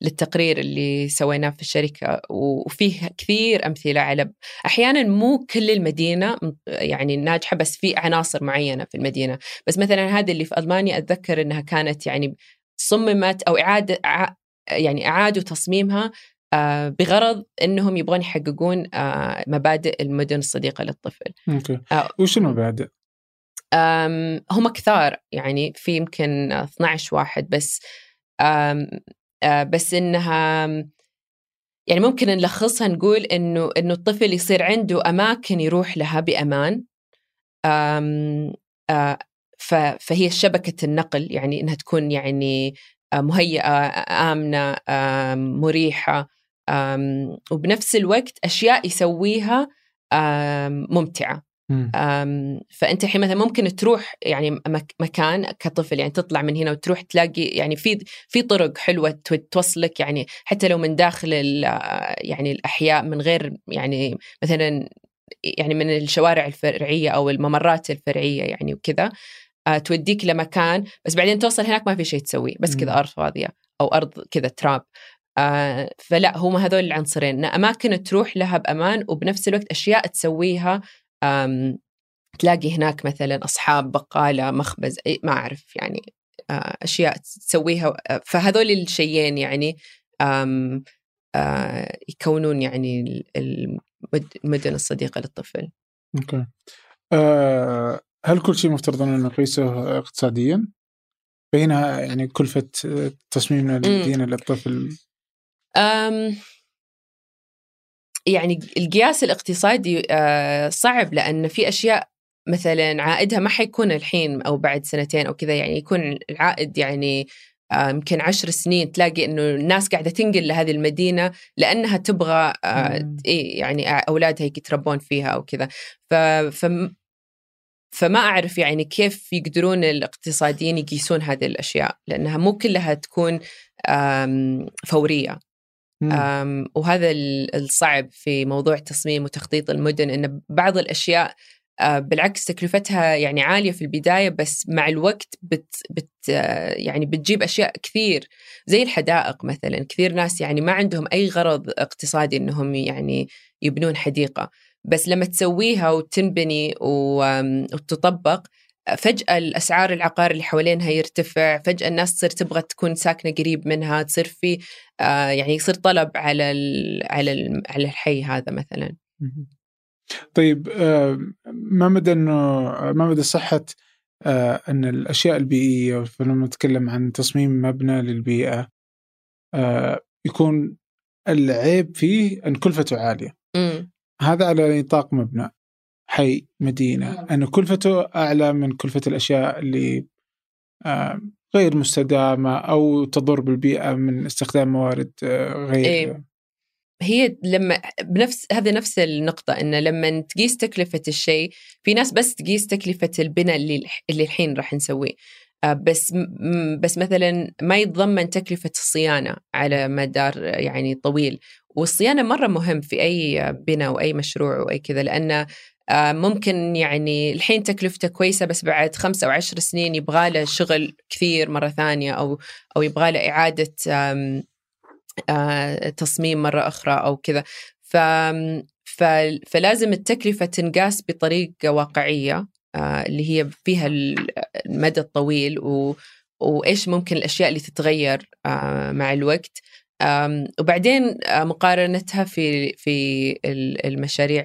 للتقرير اللي سويناه في الشركة وفيه كثير أمثلة على أحيانا مو كل المدينة يعني ناجحة بس في عناصر معينة في المدينة بس مثلا هذه اللي في ألمانيا أتذكر أنها كانت يعني صممت أو إعادة يعني أعادوا تصميمها آه، بغرض إنهم يبغون يحققون آه، مبادئ المدن الصديقة للطفل. أوكي. آه، وش المبادئ؟ هم كثار يعني في يمكن 12 واحد بس. بس إنها يعني ممكن نلخصها نقول إنه إنه الطفل يصير عنده أماكن يروح لها بأمان. فهي شبكة النقل يعني إنها تكون يعني مهيئة آمنة مريحة. وبنفس الوقت أشياء يسويها ممتعة. فأنت الحين مثلا ممكن تروح يعني مكان كطفل يعني تطلع من هنا وتروح تلاقي يعني في في طرق حلوة توصلك يعني حتى لو من داخل يعني الأحياء من غير يعني مثلا يعني من الشوارع الفرعية أو الممرات الفرعية يعني وكذا آه، توديك لمكان بس بعدين توصل هناك ما في شيء تسويه بس كذا أرض فاضية أو أرض كذا تراب آه فلا هم هذول العنصرين. أماكن تروح لها بأمان وبنفس الوقت أشياء تسويها تلاقي هناك مثلا أصحاب بقالة مخبز أي ما أعرف يعني آه أشياء تسويها فهذول الشيئين يعني آه يكونون يعني المدن الصديقة للطفل. أوكي. آه هل كل شيء مفترض ان نقيسه اقتصاديا؟ بينها يعني كلفة تصميم المدينة للطفل أم يعني القياس الاقتصادي آه، صعب لأن في أشياء مثلا عائدها ما حيكون الحين أو بعد سنتين أو كذا يعني يكون العائد يعني آه، يمكن عشر سنين تلاقي إنه الناس قاعدة تنقل لهذه المدينة لأنها تبغى آه، إيه يعني أولادها يتربون فيها أو كذا. فما أعرف يعني كيف يقدرون الاقتصاديين يقيسون هذه الأشياء لأنها مو كلها تكون فورية. وهذا الصعب في موضوع تصميم وتخطيط المدن إن بعض الأشياء آه، بالعكس تكلفتها يعني عالية في البداية بس مع الوقت بت بت يعني بتجيب أشياء كثير زي الحدائق مثلا. كثير ناس يعني ما عندهم أي غرض اقتصادي إنهم يعني يبنون حديقة. بس لما تسويها وتنبني وتطبق فجأة الأسعار العقار اللي حوالينها يرتفع فجأة الناس تصير تبغى تكون ساكنة قريب منها تصير في آه، يعني يصير طلب على ال على ال على الحي هذا مثلا. طيب آه، ما مدى إنه ما مدى صحة آه، إن الأشياء البيئية فلما نتكلم عن تصميم مبنى للبيئة يكون العيب فيه إن كلفته عالية. هذا على نطاق مبنى. حي مدينة. أن كلفته أعلى من كلفة الأشياء اللي غير مستدامة أو تضر بالبيئة من استخدام موارد آه، غير. إيه. هي لما بنفس هذه نفس النقطة إن لما تقيس تكلفة الشيء في ناس بس تقيس تكلفة البناء اللي اللي الحين راح نسويه. آه، بس بس مثلا ما يتضمن تكلفة الصيانة على مدار يعني طويل. والصيانة مرة مهم في أي بناء وأي مشروع وأي كذا لأن آه، ممكن يعني الحين تكلفته كويسة بس بعد خمسة أو عشر سنين يبغى له شغل كثير مرة ثانية أو أو يبغى له إعادة آه، تصميم مرة أخرى أو كذا. ف فلازم التكلفة تنقاس بطريقة واقعية آه، اللي هي فيها المدى الطويل و... وإيش ممكن الأشياء اللي تتغير مع الوقت. وبعدين مقارنتها في في المشاريع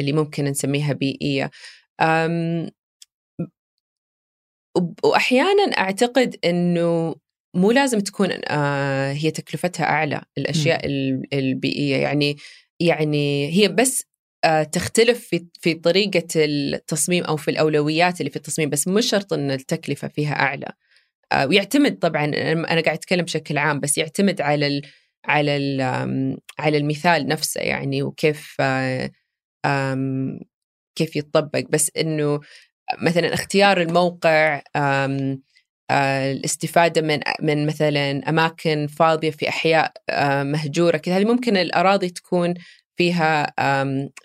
اللي ممكن نسميها بيئية. وأحيانا أعتقد أنه مو لازم تكون آه، هي تكلفتها أعلى الأشياء م. البيئية. يعني يعني هي بس آه، تختلف في في طريقة التصميم أو في الأولويات اللي في التصميم بس مش شرط أن التكلفة فيها أعلى. آه، ويعتمد طبعا أنا قاعد أتكلم بشكل عام بس يعتمد على ال على ال على المثال نفسه يعني وكيف كيف يتطبق. بس إنه مثلا اختيار الموقع الاستفادة من من مثلا أماكن فاضية في أحياء مهجورة كذا هذه ممكن الأراضي تكون فيها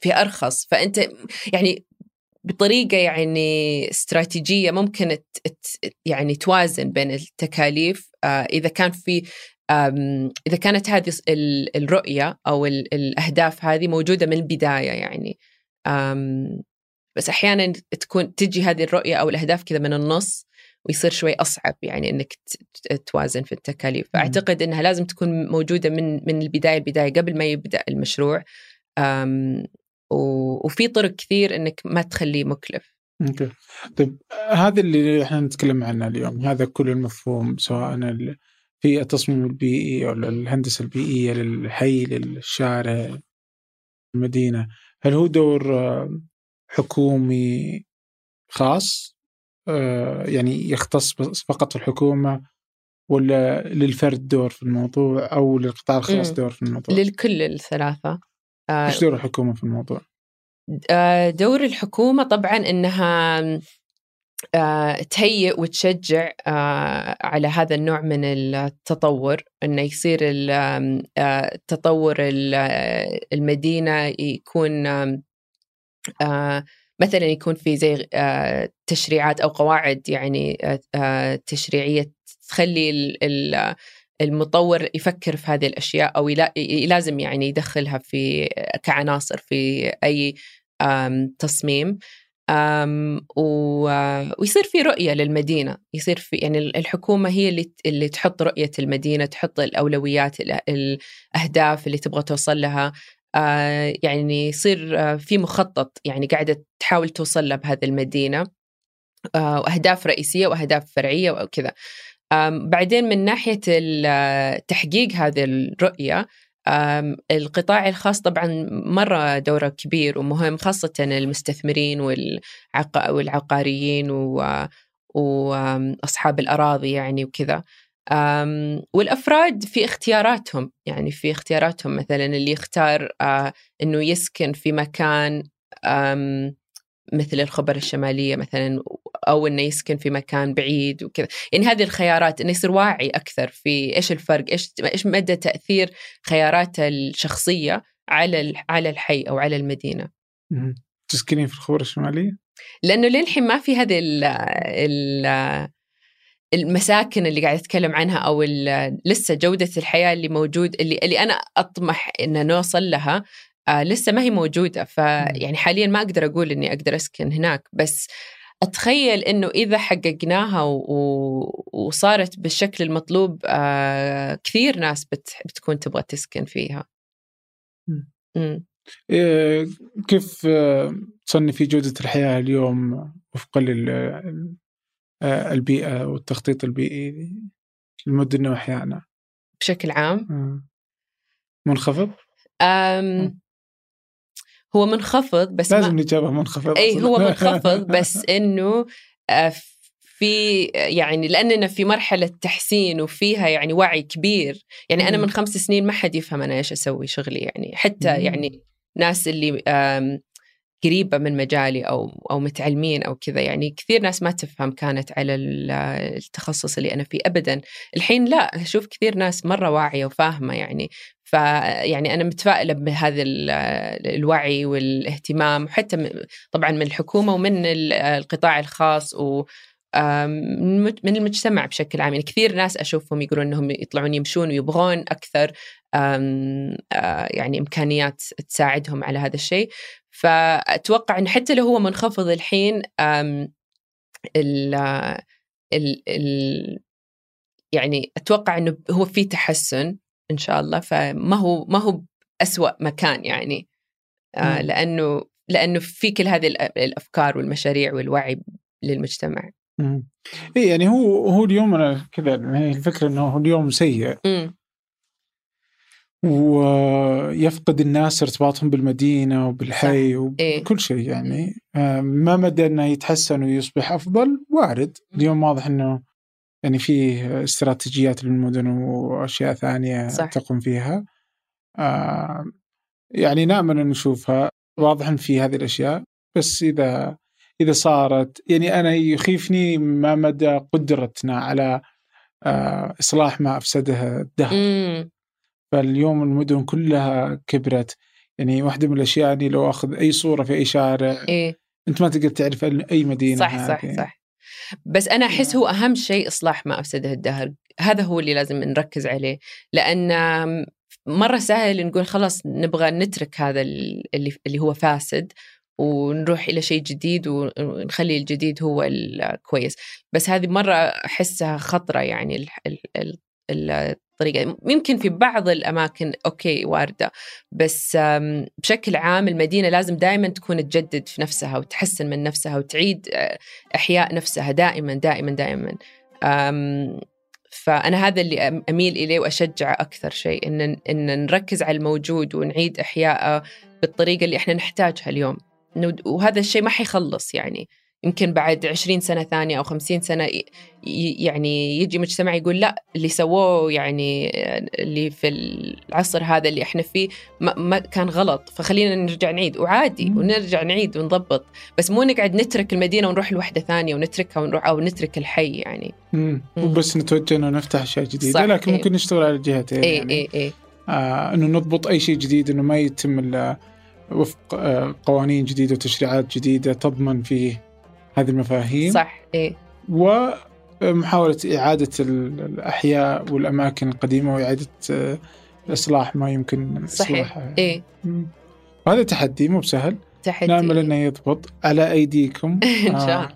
فيها أرخص. فأنت يعني بطريقة يعني استراتيجية ممكن يعني توازن بين التكاليف إذا كان في إذا كانت هذه الرؤية أو الأهداف هذه موجودة من البداية يعني. بس أحيانا تكون تجي هذه الرؤية أو الأهداف كذا من النص ويصير شوي أصعب يعني إنك توازن في التكاليف. فأعتقد إنها لازم تكون موجودة من من البداية البداية قبل ما يبدأ المشروع. وفي طرق كثير إنك ما تخليه مكلف. أوكي. طيب هذا اللي إحنا نتكلم عنه اليوم هذا كل المفهوم سواء في التصميم البيئي أو الهندسة البيئية للحي للشارع المدينة هل هو دور حكومي خاص آه، يعني يختص فقط الحكومة ولا للفرد دور في الموضوع أو للقطاع الخاص دور في الموضوع؟ للكل الثلاثة آه، إيش دور الحكومة في الموضوع؟ آه، دور الحكومة طبعا إنها تهيئ وتشجع على هذا النوع من التطور إنه يصير تطور المدينة يكون مثلا يكون في زي آه، تشريعات أو قواعد يعني آه، آه، تشريعية تخلي المطور يفكر في هذه الأشياء أو لازم يعني يدخلها في كعناصر في أي تصميم. ويصير في رؤية للمدينة. يصير في يعني الحكومة هي اللي اللي تحط رؤية المدينة تحط الأولويات الأهداف اللي تبغى توصل لها. آه، يعني يصير آه، في مخطط يعني قاعدة تحاول توصل له بهذه المدينة. آه، وأهداف رئيسية وأهداف فرعية وكذا. بعدين من ناحية تحقيق هذه الرؤية القطاع الخاص طبعا مرة دوره كبير ومهم خاصة المستثمرين والعقاريين وأصحاب الأراضي يعني وكذا. والأفراد في اختياراتهم يعني في اختياراتهم مثلا اللي يختار آه، إنه يسكن في مكان مثل الخبر الشمالية مثلا أو إنه يسكن في مكان بعيد وكذا. يعني هذه الخيارات إنه يصير واعي أكثر في إيش الفرق إيش إيش مدى تأثير خياراته الشخصية على على الحي أو على المدينة. تسكنين في الخبر الشمالية؟ لأنه للحين ما في هذه ال ال المساكن اللي قاعد أتكلم عنها أو لسه جودة الحياة اللي موجود اللي اللي أنا أطمح ان نوصل لها آه لسه ما هي موجودة. فيعني حاليا ما أقدر أقول إني أقدر أسكن هناك. بس أتخيل إنه إذا حققناها وصارت بالشكل المطلوب آه كثير ناس بت بتكون تبغى تسكن فيها. امم كيف آه، تصنفي جودة الحياة اليوم وفقا آه، البيئة والتخطيط البيئي للمدن وأحيانا بشكل عام؟ آه. منخفض؟ أم هو منخفض بس لازم ما... نجابة منخفض اي هو منخفض بس إنه آه، في يعني لأننا في مرحلة تحسين وفيها يعني وعي كبير يعني أنا. من خمس سنين ما حد يفهم أنا إيش أسوي شغلي يعني حتى. يعني ناس اللي قريبة من مجالي أو أو متعلمين أو كذا. يعني كثير ناس ما تفهم كانت على ال- التخصص اللي أنا فيه ابدا. الحين لا أشوف كثير ناس مرة واعية وفاهمة يعني. فيعني أنا متفائلة بهذا ال- الوعي والاهتمام وحتى م- طبعا من الحكومة ومن ال- القطاع الخاص و من المج- من المجتمع بشكل عام. يعني كثير ناس أشوفهم يقولون إنهم يطلعون يمشون ويبغون أكثر يعني إمكانيات تساعدهم على هذا الشيء. فأتوقع إنه حتى لو هو منخفض الحين ال ال يعني أتوقع إنه هو في تحسن إن شاء الله فما هو ما هو اسوأ مكان يعني آه. لأنه لأنه في كل هذه الأفكار والمشاريع والوعي للمجتمع مم. إيه يعني هو هو اليوم أنا كذا يعني الفكرة إنه هو اليوم سيء امم ويفقد الناس ارتباطهم بالمدينة وبالحي إيه. وبكل شيء يعني. آه، ما مدى إنه يتحسن ويصبح أفضل؟ وارد. اليوم واضح إنه يعني فيه استراتيجيات للمدن وأشياء ثانية صح. تقوم فيها. آه، يعني نأمل إن نشوفها واضح إن في هذه الأشياء. بس إذا إذا صارت يعني أنا يخيفني ما مدى قدرتنا على آه، إصلاح ما أفسده الدهر. فاليوم المدن كلها كبرت. يعني واحدة من الأشياء أني لو أخذ أي صورة في أي شارع إيه. أنت ما تقدر تعرف أي مدينة صح صح هذه. صح. بس أنا أحس هو أهم شيء إصلاح ما أفسده الدهر. هذا هو اللي لازم نركز عليه. لأن مرة سهل نقول خلاص نبغى نترك هذا ال- اللي اللي هو فاسد ونروح إلى شيء جديد ونخلي الجديد هو الكويس بس هذه مرة أحسها خطرة يعني ال- ال- ال- الطريقة. يمكن في بعض الأماكن أوكي واردة بس بشكل عام المدينة لازم دائما تكون تجدد في نفسها وتحسن من نفسها وتعيد آه، أحياء نفسها دائما دائما دائما فأنا هذا اللي أميل إليه واشجعه أكثر شيء إن إن نركز على الموجود ونعيد أحياءه بالطريقة اللي إحنا نحتاجها اليوم. وهذا الشيء ما حيخلص يعني. يمكن بعد 20 سنة ثانية أو 50 سنة يعني يجي مجتمع يقول لا اللي سووه يعني اللي في العصر هذا اللي إحنا فيه ما, ما كان غلط فخلينا نرجع نعيد وعادي. ونرجع نعيد ونضبط بس مو نقعد نترك المدينة ونروح لوحدة ثانية ونتركها ونروح أو نترك الحي يعني مم. مم. وبس نتوجه إنه نفتح أشياء جديدة صح، لكن إيه. ممكن نشتغل على الجهتين اي يعني اي اي آه إنه نضبط أي شيء جديد إنه ما يتم إلا وفق آه قوانين جديدة وتشريعات جديدة تضمن فيه هذه المفاهيم. صح اي ومحاولة إعادة ال- الأحياء والأماكن القديمة وإعادة آه، إصلاح ما يمكن صحيح إصلاحها. اي مم. وهذا تحدي مو بسهل. تحدي. نامل إنه يضبط على أيديكم. إن شاء آه، الله.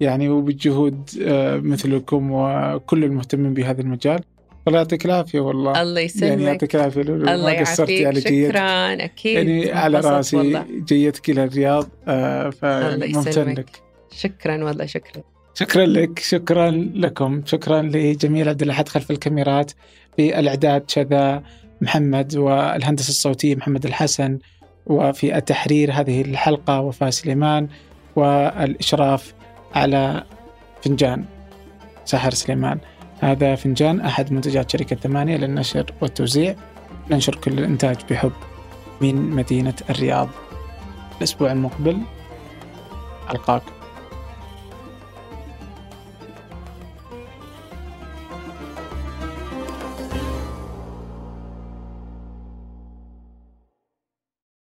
يعني وبجهود آه، مثلكم وكل المهتمين بهذا المجال. الله يعطيك العافية والله. الله يعني يسلمك يعطيك العافية. الله قصرتي على يعافيك جيت شكرا أكيد. يعني على رأسي. جيتك إلى الرياض آه فممتن. لك. شكرا والله شكرا. شكرا لك شكرا لكم. شكرا لجميل عبد الأحد خلف الكاميرات. في الإعداد شذا محمد والهندسة الصوتية محمد الحسن وفي التحرير هذه الحلقة وفاء سليمان والإشراف على فنجان سحر سليمان. هذا فنجان أحد منتجات شركة ثمانية للنشر والتوزيع. ننشر كل الإنتاج بحب من مدينة الرياض. الأسبوع المقبل القاكم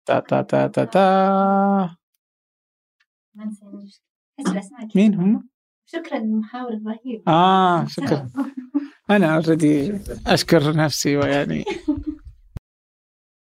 تا تا تا تا تا. مين هم؟ شكرا محاور رهيب آه شكرا. أنا اوريدي أشكر نفسي ويعني